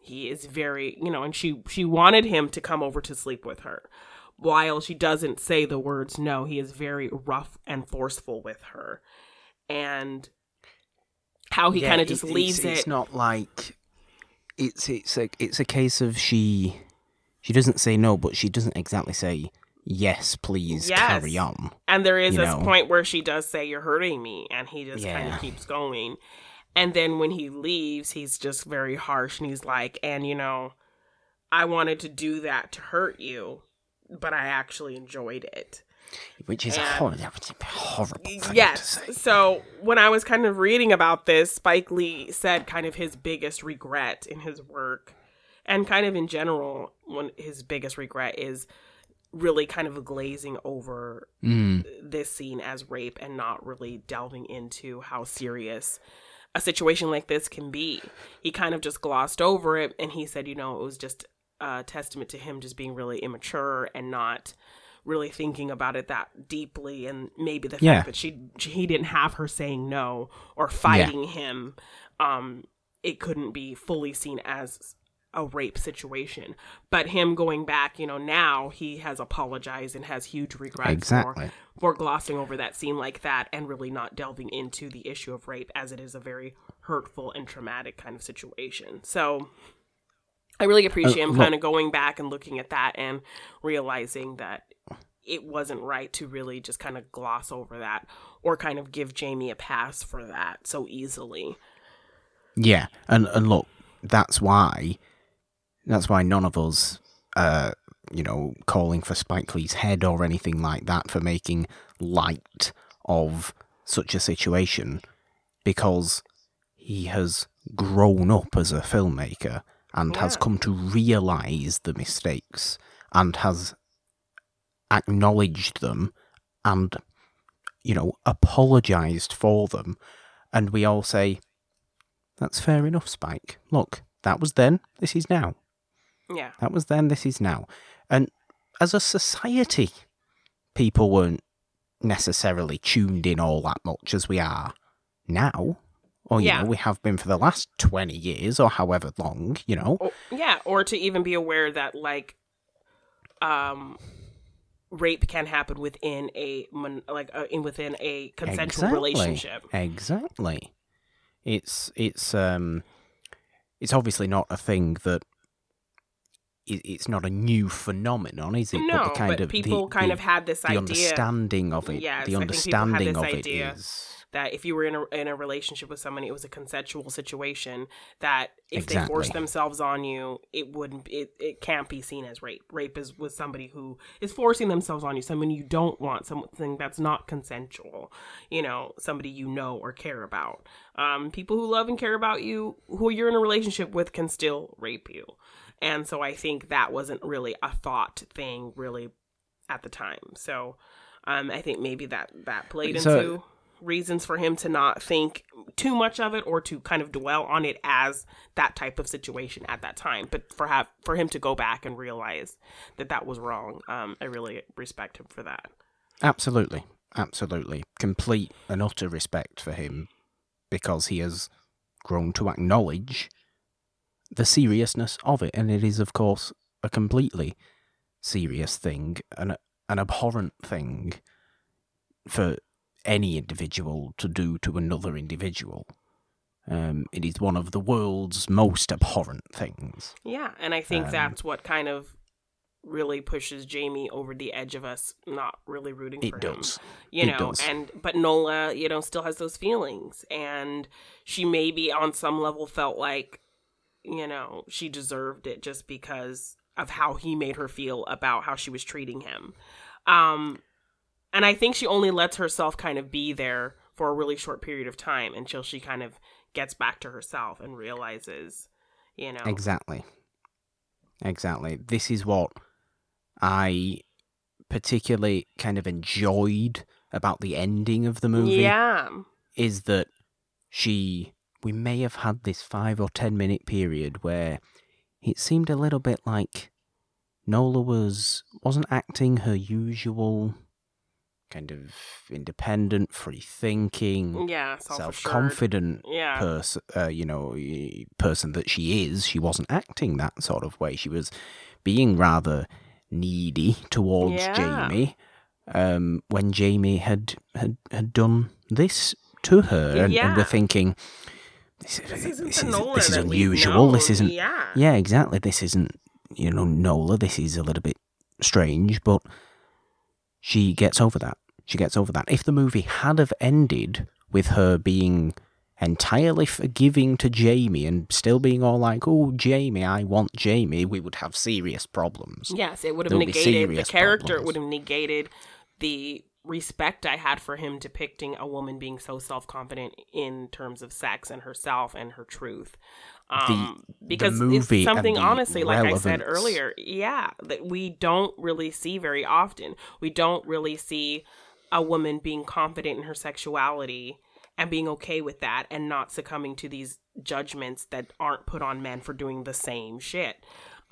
he is very you know and she she wanted him to come over to sleep with her. While she doesn't say the words no he is very rough and forceful with her. And how he Yeah, kind of just leaves it- it's- it's, it not like it's it's a it's a case of she she doesn't say no, but she doesn't exactly say yes, please Yes. carry on. And there is you this know. point where she does say, You're hurting me. And he just kind of keeps going. And then when he leaves, he's just very harsh and he's like, And you know, I wanted to do that to hurt you, but I actually enjoyed it. Which is a And- horrible, horrible thing to Yes. say. So when I was kind of reading about this, Spike Lee said kind of his biggest regret in his work and kind of in general, one his biggest regret is really kind of glazing over Mm, this scene as rape and not really delving into how serious a situation like this can be. He kind of just glossed over it and he said, you know, it was just a testament to him just being really immature and not really thinking about it that deeply and maybe the Yeah. fact that she he didn't have her saying no or fighting him um it couldn't be fully seen as a rape situation but him going back you know now he has apologized and has huge regrets exactly. for for glossing over that scene like that and really not delving into the issue of rape as it is a very hurtful and traumatic kind of situation so i really appreciate Uh, him kind of going back and looking at that and realizing that it wasn't right to really just kind of gloss over that or kind of give jamie a pass for that so easily. Yeah, and and look, that's why that's why none of us, uh, you know, calling for Spike Lee's head or anything like that for making light of such a situation, because he has grown up as a filmmaker and has come to realize the mistakes and has acknowledged them and you know apologized for them and we all say that's fair enough, Spike. Look, that was then, this is now. yeah That was then, this is now. And as a society, people weren't necessarily tuned in all that much as we are now. Or, you Yeah. know, we have been for the last 20 years or however long, you know. or, yeah or to even be aware that like um rape can happen within a mon- like uh, in within a consensual Exactly. relationship Exactly. It's it's um it's obviously not a thing that it's not a new phenomenon, is it? no, but the kind but of people the, kind the, of had this the idea understanding of it. Yes, the I think people had understanding this of it idea is that if you were in a in a relationship with somebody, it was a consensual situation. That if they forced themselves on you, it wouldn't. It, it can't be seen as rape. Rape is with somebody who is forcing themselves on you, someone you don't want, something that's not consensual. You know, somebody you know or care about. Um, people who love and care about you, who you're in a relationship with, can still rape you. And so I think that wasn't really a thought thing, really, at the time. So um, I think maybe that that played So- into reasons for him to not think too much of it or to kind of dwell on it as that type of situation at that time. But for have for him to go back and realize that that was wrong, um, I really respect him for that. absolutely, absolutely complete and utter respect for him because he has grown to acknowledge the seriousness of it, and it is, of course, a completely serious thing, an an abhorrent thing for any individual to do to another individual. Um, it is one of the world's most abhorrent things. Yeah, and I think Um, that's what kind of really pushes Jamie over the edge of us not really rooting for It him. does. you It know does. and but nola you know still has those feelings and she maybe on some level felt like you know she deserved it just because of how he made her feel about how she was treating him um and i think she only lets herself kind of be there for a really short period of time until she kind of gets back to herself and realizes you know Exactly. Exactly. This is what I particularly kind of enjoyed about the ending of the movie yeah is that she we may have had this 5 or 10 minute period where it seemed a little bit like Nola was wasn't acting her usual kind of independent, free thinking, yeah self-assured. self-confident yeah person, uh, you know, person that she is, she wasn't acting that sort of way. She was being rather needy towards Yeah. Jamie. Um, when Jamie had had had done this to her, and, and we're thinking, this, this isn't this is Nola this is unusual. This isn't. yeah Yeah, exactly. This isn't, you know, Nola. This is a little bit strange, but she gets over that. She gets over that. If the movie had have ended with her being entirely forgiving to Jamie and still being all like, "Oh, Jamie, I want Jamie," we would have serious problems. Yes, it would have There'll be negated the character. It problems. would have negated the respect I had for him depicting a woman being so self confident in terms of sex and herself and her truth. Um, because movie it's something the honestly, like I said earlier, yeah, that we don't really see very often. We don't really see a woman being confident in her sexuality and being okay with that and not succumbing to these judgments that aren't put on men for doing the same shit.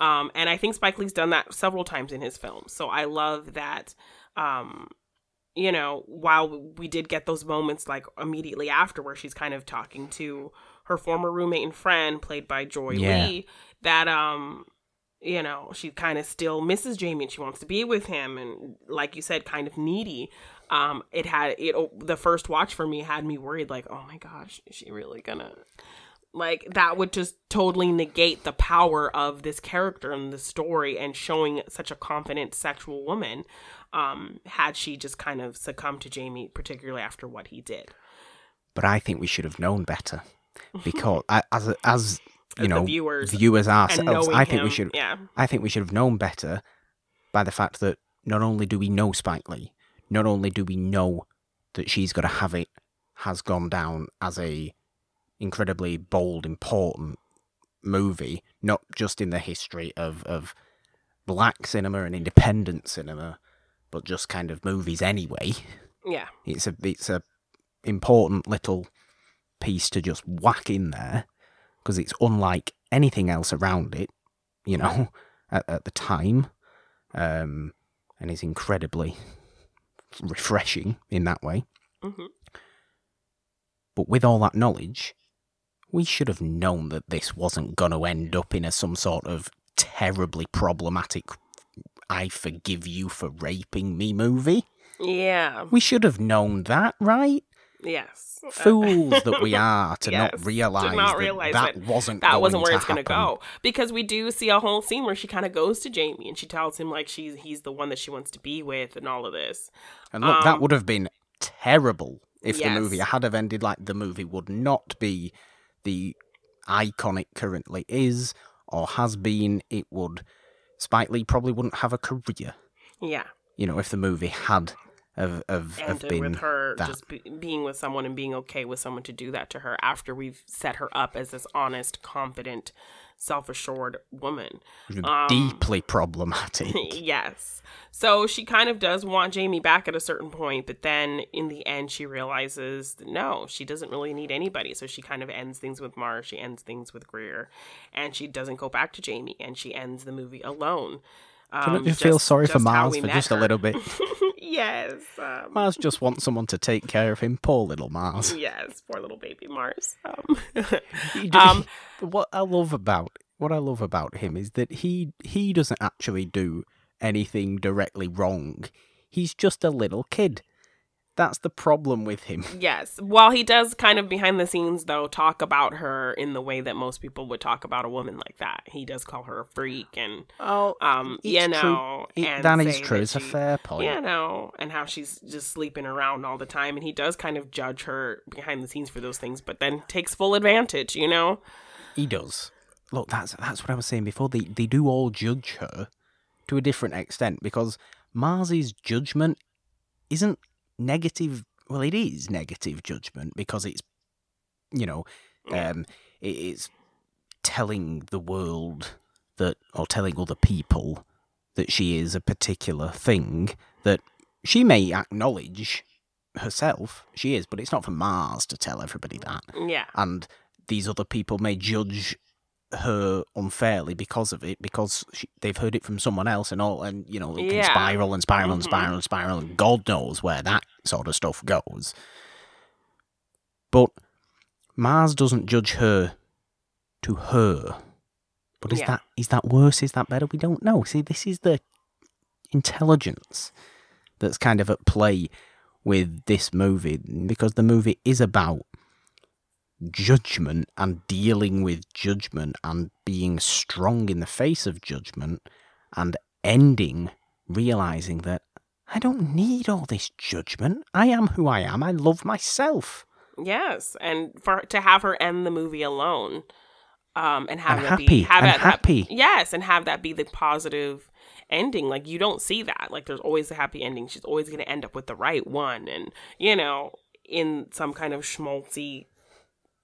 Um, and I think Spike Lee's done that several times in his films. So I love that. Um, you know, while we did get those moments like immediately after where she's kind of talking to her former roommate and friend, played by Joy Yeah. Lee, that um, you know, she kind of still misses Jamie and she wants to be with him, and like you said, kind of needy. Um, it had it. The first watch for me had me worried, like, oh my gosh, is she really gonna? Like that would just totally negate the power of this character and the story and showing such a confident sexual woman. Um, had she just kind of succumbed to Jamie, particularly after what he did. But I think we should have known better <laughs> because as as you As know, viewers viewers ourselves, I think him, we should. yeah, I think we should have known better by the fact that not only do we know Spike Lee, not only do we know that she's gotta have it has gone down as a incredibly bold, important movie, not just in the history of, of black cinema and independent cinema, but just kind of movies anyway. yeah, It's a it's a important little piece to just whack in there because it's unlike anything else around it, you know, <laughs> at, at the time, um, and is incredibly refreshing in that way. hmm But with all that knowledge, we should have known that this wasn't going to end up in a some sort of terribly problematic "I forgive you for raping me" movie. yeah, We should have known that, right? Yes. Uh, Fools that we <laughs> are to Yes, not realize not that realize that that wasn't that going wasn't where to it's going to go because we do see a whole scene where she kind of goes to Jamie and she tells him like she's he's the one that she wants to be with and all of this. And look, that Um, would have been terrible if yes. the movie had have ended like the movie would not be the icon it currently is or has been. It would Spike Lee probably wouldn't have a career. Yeah, You know, if the movie had have, have ended been with her that. just be, being with someone and being okay with someone to do that to her after we've set her up as this honest, confident, self-assured woman. um, deeply problematic. <laughs> yes. So she kind of does want Jamie back at a certain point, but then in the end, she realizes that no, she doesn't really need anybody. So she kind of ends things with Mars, she ends things with Greer, and she doesn't go back to Jamie, and she ends the movie alone. Can Um, you feel just- sorry for just how Mars for met just a little bit? <laughs> yes. Um, Mars just wants someone to take care of him. Poor little Mars. yes, poor little baby Mars. Um, <laughs> <laughs> Um, what I love about what I love about him is that he he doesn't actually do anything directly wrong. He's just a little kid. That's the problem with him. <laughs> Yes. While he does kind of behind the scenes, though, talk about her in the way that most people would talk about a woman like that. He does call her a freak and, Oh, um, you true. know, it, and that is true. that It's a fair point. You know, and how she's just sleeping around all the time. And he does kind of judge her behind the scenes for those things, but then takes full advantage, you know? He does. Look, that's that's what I was saying before. They they do all judge her to a different extent because Mars's judgment isn't negative. Well, it is negative judgment because it's you know um, it's telling the world that or telling other people that she is a particular thing that she may acknowledge herself she is but it's not for mars to tell everybody that Yeah. and these other people may judge her unfairly because of it because she, they've heard it from someone else and all and you know it can Yeah. spiral and spiral and Mhm. spiral and spiral and god knows where that sort of stuff goes but mars doesn't judge her to her but is Yeah. that is that worse is that better we don't know see this is the intelligence that's kind of at play with this movie because the movie is about judgment and dealing with judgment and being strong in the face of judgment and ending realizing that I don't need all this judgment. I am who I am. I love myself. Yes. And for to have her end the movie alone. Um, and have And that be happy, have and that, happy. yes, and have that be the positive ending. Like you don't see that. Like there's always a happy ending. She's always going to end up with the right one, and you know, in some kind of schmaltzy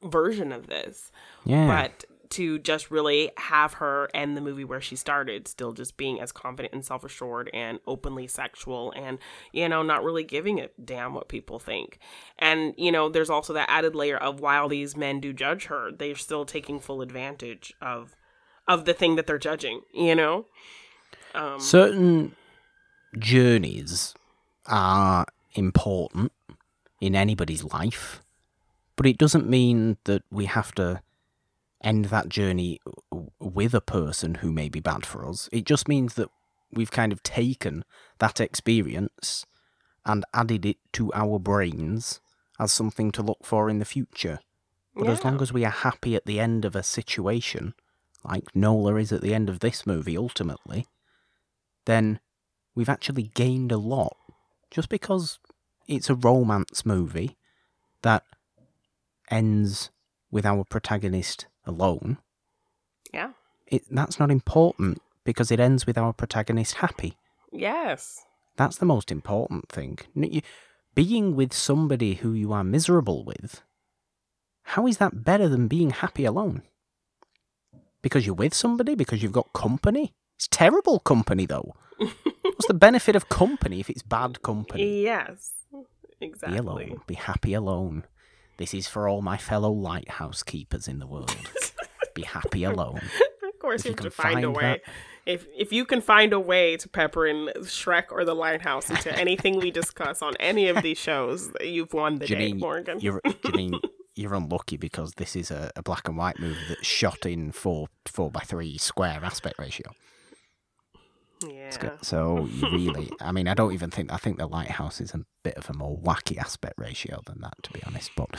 version of this. Yeah. But to just really have her end the movie where she started, still just being as confident and self assured and openly sexual and, you know, not really giving a damn what people think. And, you know, there's also that added layer of while these men do judge her, they're still taking full advantage of of the thing that they're judging, you know? Um Certain journeys are important in anybody's life, but it doesn't mean that we have to end that journey with a person who may be bad for us. It just means that we've kind of taken that experience and added it to our brains as something to look for in the future. But as long as we are happy at the end of a situation, like Nola is at the end of this movie ultimately, then we've actually gained a lot. Just because it's a romance movie that ends with our protagonist alone, Yeah. it, that's not important because it ends with our protagonist happy. Yes. That's the most important thing. Being with somebody who you are miserable with, how is that better than being happy alone? Because you're with somebody? Because you've got company? It's terrible company, though. <laughs> What's the benefit of company if it's bad company? Yes. exactly. Be alone. Be happy alone. This is for all my fellow lighthouse keepers in the world. <laughs> Be happy alone. Of course, If you you have to can find a way. that- If if you can find a way to pepper in Shrek or the Lighthouse into anything we discuss on any of these shows, you've won the day, Morgan. You're, Janine, <laughs> you're unlucky because this is a, a black and white movie that's shot in four four by three square aspect ratio. Yeah. So you really, <laughs> I mean, I don't even think I think the lighthouse is a bit of a more wacky aspect ratio than that, to be honest. But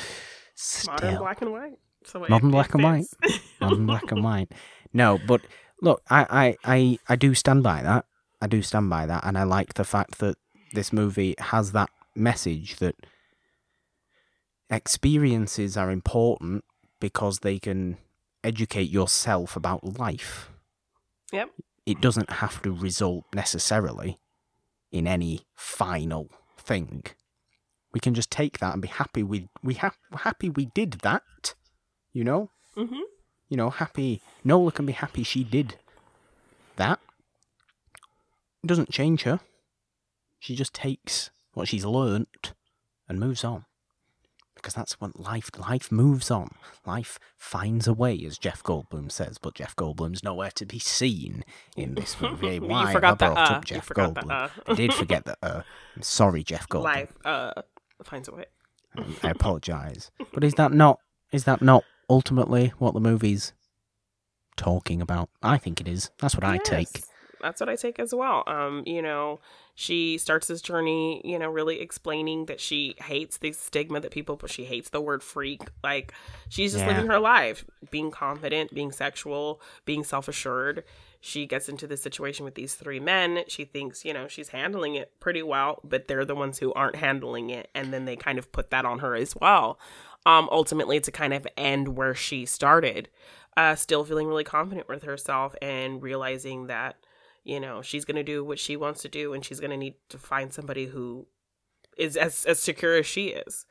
still, Modern black and white. So Modern black and white. <laughs> on black and white. No, but look, I, I, I, I do stand by that. I do stand by that, and I like the fact that this movie has that message that experiences are important because they can educate yourself about life. Yep. It doesn't have to result necessarily in any final thing. We can just take that and be happy with we ha- happy we did that. You know? Mm-hmm. you know, happy. Nola can be happy she did that. It doesn't change her. She just takes what she's learnt and moves on. Because that's what life life moves on. Life finds a way, as Jeff Goldblum says, but Jeff Goldblum's nowhere to be seen in this <laughs> movie. You Why forgot have I brought uh. up Jeff forgot Goldblum? uh. I did forget that. Uh, I'm sorry, Jeff <laughs> Goldblum. Life uh finds a way. I apologise. But is that not is that not ultimately what the movie's talking about? I think it is. That's what I take. That's what I take as well. Um, you know, she starts this journey, you know, really explaining that she hates the stigma that people put. She hates the word freak. Like she's just Yeah. living her life, being confident, being sexual, being self assured. She gets into this situation with these three men. She thinks, you know, she's handling it pretty well, but they're the ones who aren't handling it. And then they kind of put that on her as well. Um, ultimately, to kind of end where she started uh, still feeling really confident with herself and realizing that you know she's going to do what she wants to do and she's going to need to find somebody who is as, as secure as she is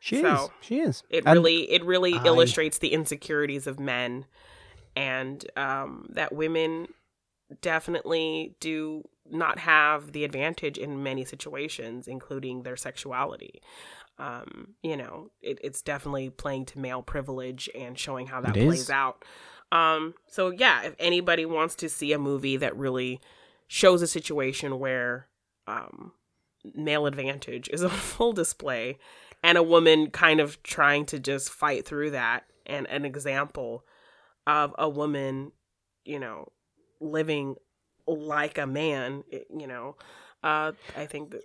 She So, is. She is. it And really it really I- illustrates the insecurities of men and um, that women definitely do not have the advantage in many situations including their sexuality um, you know it, it's definitely playing to male privilege and showing how that It is. plays out um, so yeah if anybody wants to see a movie that really shows a situation where um, male advantage is <laughs> on full display and a woman kind of trying to just fight through that and an example of a woman you know living like a man you know uh i think that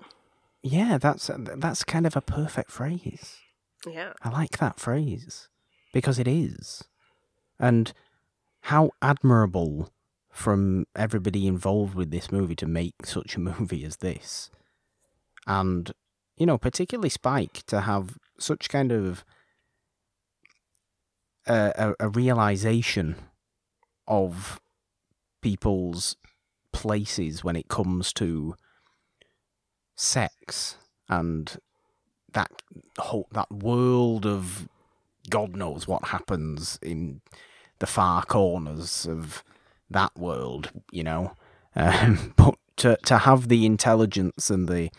yeah, that's that's kind of a perfect phrase. yeah I like that phrase because it is, and how admirable from everybody involved with this movie to make such a <laughs> movie as this, and you know, particularly Spike to have such kind of a, a, a realization of people's places when it comes to sex and that whole that world of God knows what happens in the far corners of that world, you know. Um, <laughs> but to to have the intelligence and the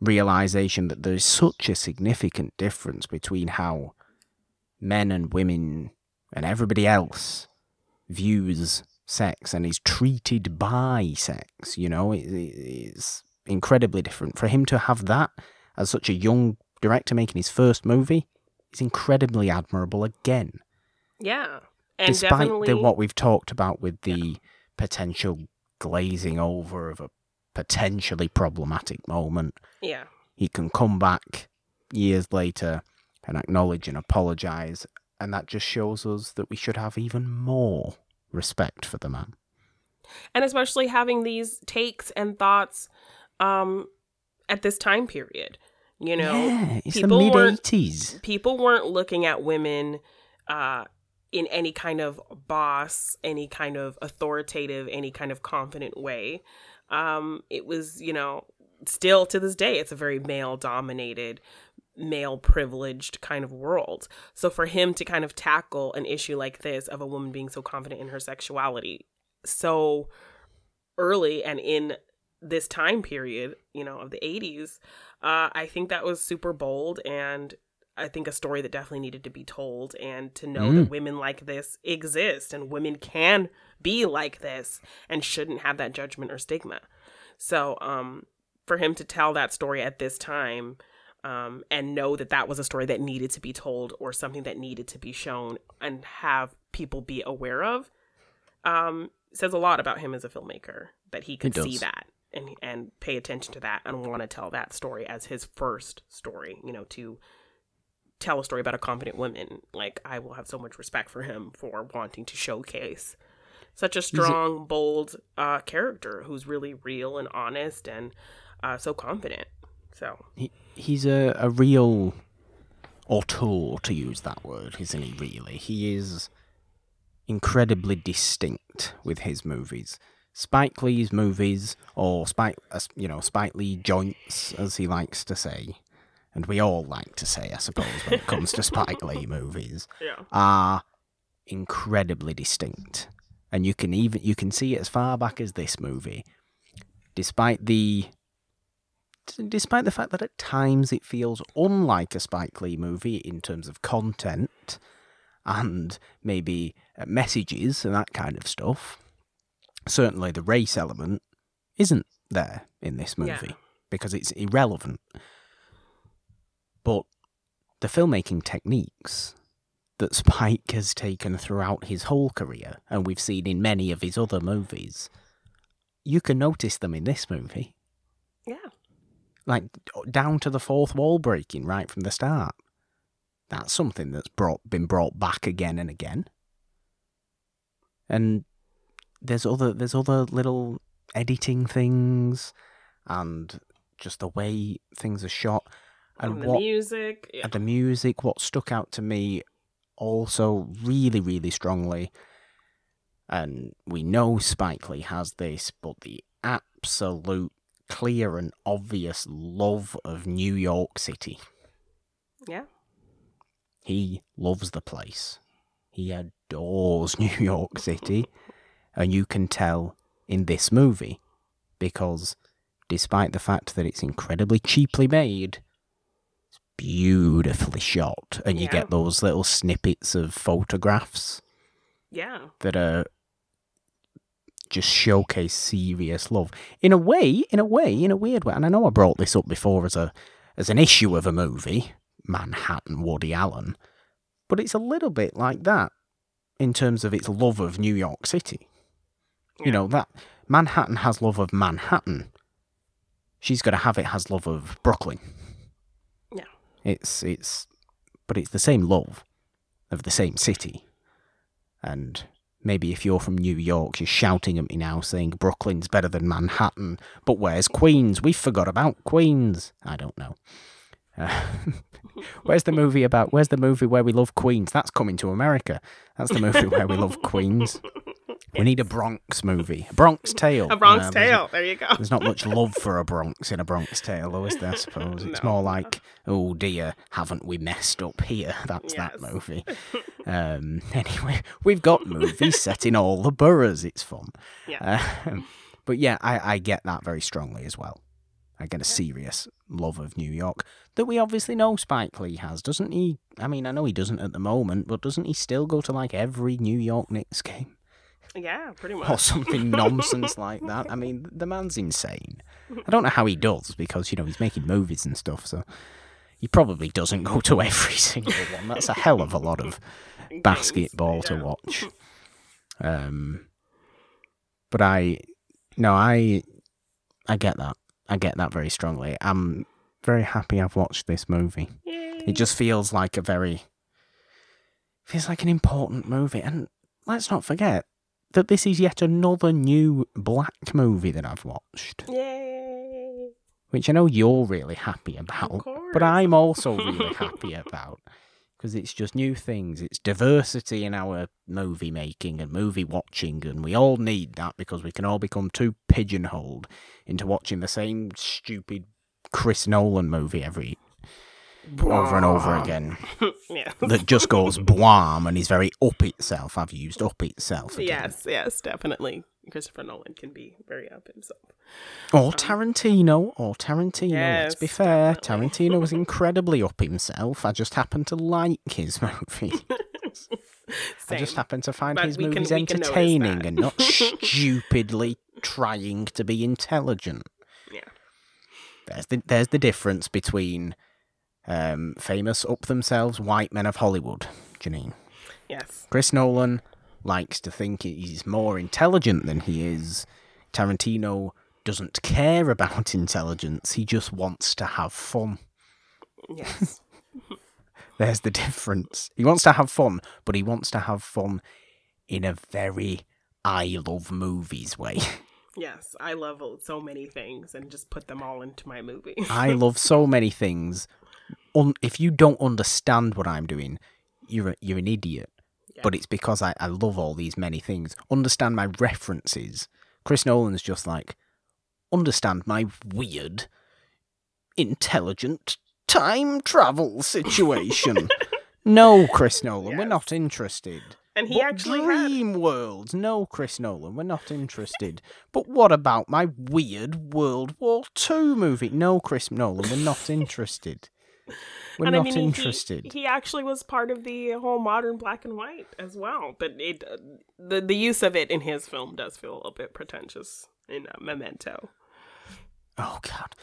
realization that there is such a significant difference between how men and women and everybody else views sex and is treated by sex, you know, it, it- incredibly different. For him to have that as such a young director making his first movie is incredibly admirable again. yeah and Despite the, what we've talked about with the potential glazing over of a potentially problematic moment, yeah he can come back years later and acknowledge and apologize. And that just shows us that we should have even more respect for the man. and especially having these takes and thoughts um at this time period you know yeah, it's the people mid weren't- 80s. people weren't looking at women uh, in any kind of boss, any kind of authoritative, any kind of confident way. Um, it was, you know, still to this day, it's a very male dominated, male privileged kind of world. So for him to kind of tackle an issue like this of a woman being so confident in her sexuality so early and in this time period, you know, of the 80s, uh, I think that was super bold and I think a story that definitely needed to be told and to know that women like this exist and women can be like this and shouldn't have that judgment or stigma. So, um, for him to tell that story at this time um, and know that that was a story that needed to be told or something that needed to be shown and have people be aware of, um, says a lot about him as a filmmaker that he could see that and and pay attention to that and want to tell that story as his first story. You know, to tell a story about a confident woman. Like I will have so much respect for him for wanting to showcase such a strong, bold uh, character who's really real and honest and uh, so confident. So He, he's a, a real auteur, to use that word, isn't he, really? He is incredibly distinct with his movies. Spike Lee's movies, or Spike, uh, you know, Spike Lee joints, as he likes to say, and we all like to say, I suppose, when it comes to Spike Lee movies, <laughs> yeah, are incredibly distinct, and you can even you can see it as far back as this movie, despite the despite the fact that at times it feels unlike a Spike Lee movie in terms of content and maybe uh, messages and that kind of stuff. Certainly, the race element isn't there in this movie Yeah. because it's irrelevant. But the filmmaking techniques that <laughs> Spike has taken throughout his whole career, and we've seen in many of his other movies, you can notice them in this movie. yeah, Like down to the fourth wall breaking right from the start. That's something that's brought been brought back again and again. And there's other there's other little editing things and just the way things are shot and, and the what music. Yeah. and the music, what stuck out to me also really, really strongly, and we know Spike Lee has this, but the absolute clear and obvious love of New York City. yeah, He loves the place. He adores <laughs> New York City, and you can tell in this movie because despite the fact that it's incredibly cheaply made, beautifully shot, and you Yeah. get those little snippets of photographs yeah, that are just showcase serious love in a way, in a way, in a weird way. And I know I brought this up before as a as an issue of a movie, Manhattan, Woody Allen, but it's a little bit like that in terms of its love of New York City. Yeah. You know that Manhattan has love of Manhattan. She's got to have it has love of Brooklyn. It's it's, but it's the same love of the same city. And maybe if you're from New York, you're shouting at me now saying Brooklyn's better than Manhattan. But where's Queens? We forgot about Queens. I don't know. Uh, <laughs> where's the movie about? Where's the movie where we love Queens? That's coming to America. That's the movie where we love Queens. <laughs> We need a Bronx movie, a Bronx Tale. a Bronx there's- Tale. There you go. There's not much <laughs> love for a Bronx in a Bronx Tale, though, is there? I <laughs> suppose it's No. more like, oh dear, haven't we messed up here? <laughs> That's that movie. Um, anyway, we've got movies set in all the boroughs. It's fun. Yeah. Um, but yeah, I, I get that very strongly as well. I get a serious love of New York that we obviously know Spike Lee has, doesn't he? I mean, I know he doesn't at the moment, but doesn't he still go to like every New York Knicks game? Yeah, pretty much. or something <laughs> nonsense like that. I mean, the man's insane. I don't know how he does because you know he's making movies and stuff, so he probably doesn't go to <laughs> every single one. That's a hell of a lot of <laughs> basketball to watch. Um, but I, no, I, I get that. I get that very strongly. I'm very happy I've watched this movie. Yay. It just feels like a very feels like an important movie. And let's not forget that this is yet another new black movie that I've watched, Yay. which I know you're really happy about, but I'm also really <laughs> happy about because it's just new things. It's diversity in our movie making and movie watching, and we all need that because we can all become too pigeonholed into watching the same stupid Chris Nolan movie every over and over again <laughs> yeah. that just goes blam and is very up itself. I've used up itself again. Yes, yes, definitely. Christopher Nolan can be very up himself. Or um, Tarantino, or Tarantino. let's be fair. definitely. Tarantino was <laughs> incredibly up himself. I just happen to like his <laughs> movies. I just happen to find But his movies can entertaining and not stupidly trying to be intelligent. Yeah. There's the there's the difference between um, famous up themselves white men of Hollywood, Janine. Yes. Chris Nolan likes to think he's more intelligent than he is. Tarantino doesn't care about <laughs> intelligence, he just wants to have fun. Yes. <laughs> There's the difference. He wants to have fun, but he wants to have fun in a very I love movies way. <laughs> yes. I love so many things and just put them all into my movie. I love so many things. Un- if you don't understand what I'm doing, you're a, you're an idiot. Yeah. But it's because I, I love all these many things. Understand my references. Chris Nolan's just like, understand my weird, intelligent time travel <laughs> situation. no, Chris Nolan, we're not interested. and he But actually had Dream World. No, Chris Nolan, we're not interested. but what about my weird World War II movie? No, Chris Nolan, we're not <laughs> interested. We're and not I mean, interested. He, he actually was part of the whole modern black and white as well, but it uh, the the use of it in his film does feel a bit pretentious in uh, Memento. Oh God.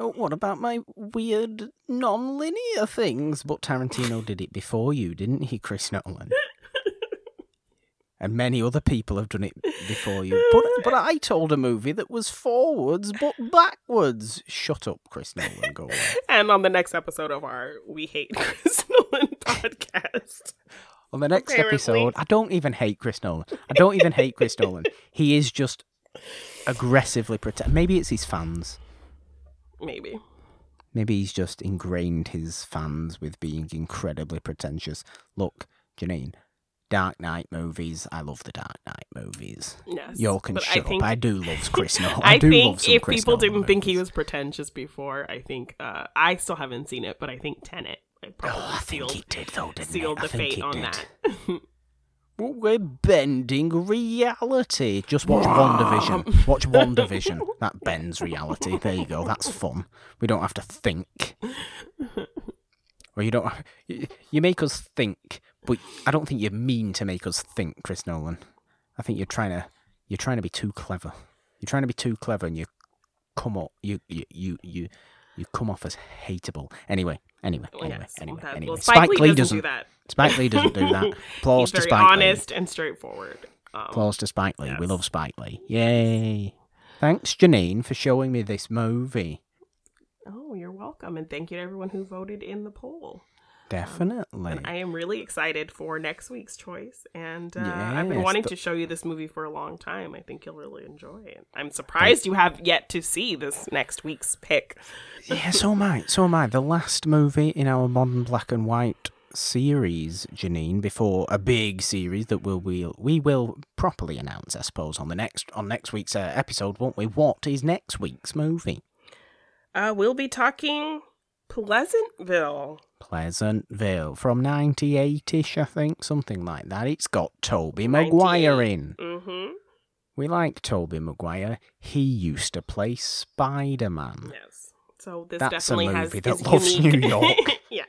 Oh, what about my weird non-linear things? But Tarantino did it before you, didn't he, Chris Nolan? <laughs> and many other people have done it before you. But <laughs> but I told a movie that was forwards but backwards. Shut up, Chris Nolan. Go away. <laughs> And on the next episode of our We Hate Chris <laughs> Nolan podcast, On the next Apparently. episode, I don't even hate Chris Nolan. I don't even hate Chris Nolan. He is just aggressively protect. Maybe it's his fans. maybe. Maybe he's just ingrained his fans with being incredibly pretentious. Look, Janine, Dark Knight movies. I love the Dark Knight movies. Yes. You all can shut I think, up. I do love Chris <laughs> Nolan. I, I do love think some if Chris people Nolan didn't think he was pretentious before, I think uh, I still haven't seen it, but I think Tenet like, probably Oh, I think he did though, didn't sealed he? I the fate on did. that. <laughs> Well, We're bending reality. Just watch WandaVision. Watch <laughs> WandaVision. That bends reality. There you go. That's fun. We don't have to think. Or you don't. You make us think, but I don't think you mean to make us think, Chris Nolan. I think you're trying to. You're trying to be too clever. You're trying to be too clever, and you come up. You you you you, you come off as hateable. Anyway. Anyway. Well, Anyway. yes, Anyway. that- Anyway. well, Spike, Lee doesn't, do that. Spike Lee doesn't do that. <laughs> Applause He's to very Spike Lee. honest and straightforward. Um, Applause to Spike Lee. We love Spike Lee. Yay. Thanks, Janine, for showing me this movie. oh, you're welcome, and thank you to everyone who voted in the poll. Definitely. And I am really excited for next week's choice, and uh, I've been wanting the- to show you this movie for a long time. I think you'll really enjoy it. I'm surprised you have yet to see this next week's pick. yeah, so am I. So am I. The last movie in our modern black and white series, Janine, before a big series that we'll, we'll we will properly announce, I suppose, on the next on next week's uh, episode, won't we? What is next week's movie? Uh, we'll be talking Pleasantville. Pleasantville from 98ish, I think, something like that. It's got Tobey Maguire in. Mm-hmm. We like Tobey Maguire. He used to play Spider Man. Yes. So this That's a definitely has movie that is loves unique. New <laughs> York. yes,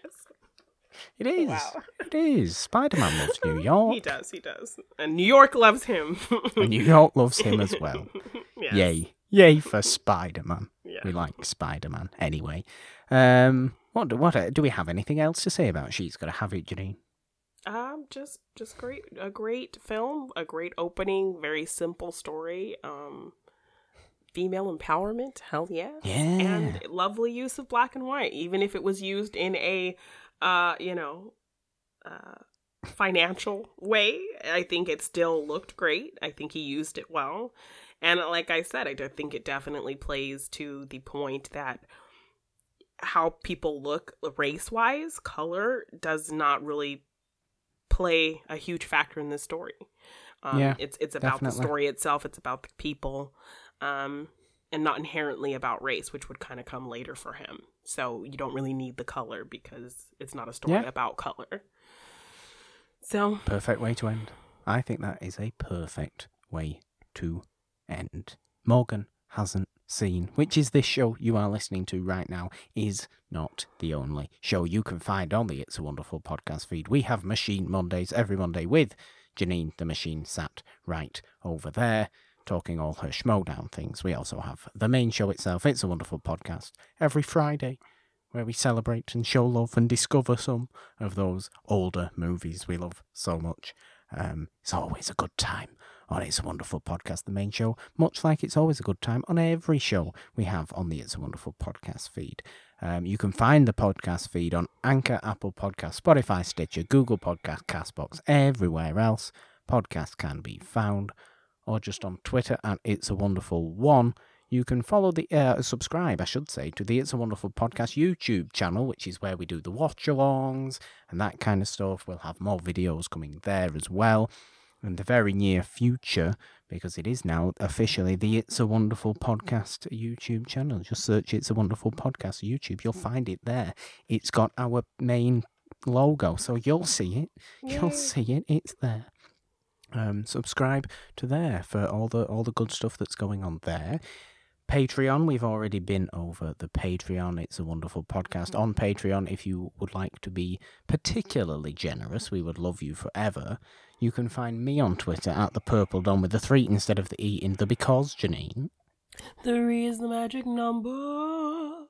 It is. Wow. It is. Spider Man loves New <laughs> York. he does. He does. And New York loves him. and New York loves him as well. <laughs> yes. Yay. Yay for Spider Man. Yeah. We like Spider Man. Anyway. Um what do, what uh, do we have anything else to say about She's Gotta Have It, Janine? Um, just just great, a great film, a great opening, very simple story. Um, female empowerment, hell yeah, Yeah. and lovely use of black and white, even if it was used in a, uh, you know, uh, financial way. I think it still looked great. I think he used it well, and like I said, I think it definitely plays to the point that how people look race wise, color does not really play a huge factor in this story. Um, Yeah, it's it's about the story itself. It's about the people, um, and not inherently about race, which would kind of come later for him. So you don't really need the color because it's not a story Yeah. about color. So Perfect way to end. I think that is a perfect way to end. Morgan hasn't seen, which is this show you are listening to right now, is not the only show you can find on the It's a Wonderful podcast feed. We have Machine Mondays every Monday with Janine the Machine sat right over there, talking all her Schmoedown things. We also have the main show itself, It's a Wonderful podcast, every Friday, where we celebrate and show love and discover some of those older movies we love so much. Um, it's always a good time on It's a Wonderful Podcast, the main show, much like it's always a good time on every show we have on the It's a Wonderful Podcast feed. Um, you can find the podcast feed on Anchor, Apple Podcast, Spotify, Stitcher, Google Podcast, Castbox, everywhere else podcasts can be found, or just on Twitter at It's a Wonderful One. You can follow the uh, subscribe, I should say, to the It's a Wonderful Podcast YouTube channel, which is where we do the watch-alongs and that kind of stuff. We'll have more videos coming there as well in the very near future because it is now officially the It's a Wonderful Podcast YouTube channel. Just search It's a Wonderful Podcast YouTube. You'll find it there. It's got our main logo, so you'll see it. You'll see it. It's there. Um, subscribe to there for all the all the good stuff that's going on there. Patreon, we've already been over the Patreon. It's a wonderful podcast on Patreon. If you would like to be particularly generous, we would love you forever. You can find me on Twitter at the Purple Don with the three instead of the E in the because Janine. Three is the magic number. Or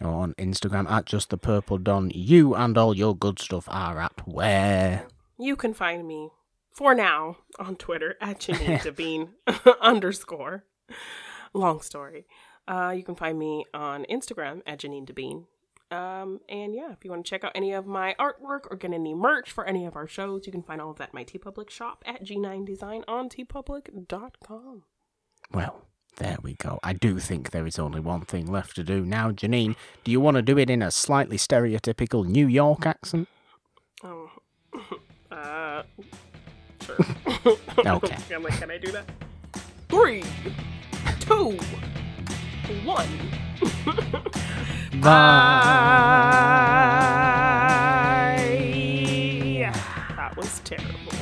on Instagram at just the Purple Don. You and all your good stuff are at where? You can find me for now on Twitter at Janine <laughs> Devine underscore. Long story. Uh, you can find me on Instagram at Janine Devine. Um, and yeah, if you want to check out any of my artwork or get any merch for any of our shows, you can find all of that at my TeePublic shop at G9 Design on teepublic.com. Well, there we go. I do think there is only one thing left to do now. Janine, do you want to do it in a slightly stereotypical New York accent? Oh, <laughs> uh, sure. <laughs> Okay. <laughs> I'm like, can I do that? Three, two, one. <laughs> Bye. That was terrible.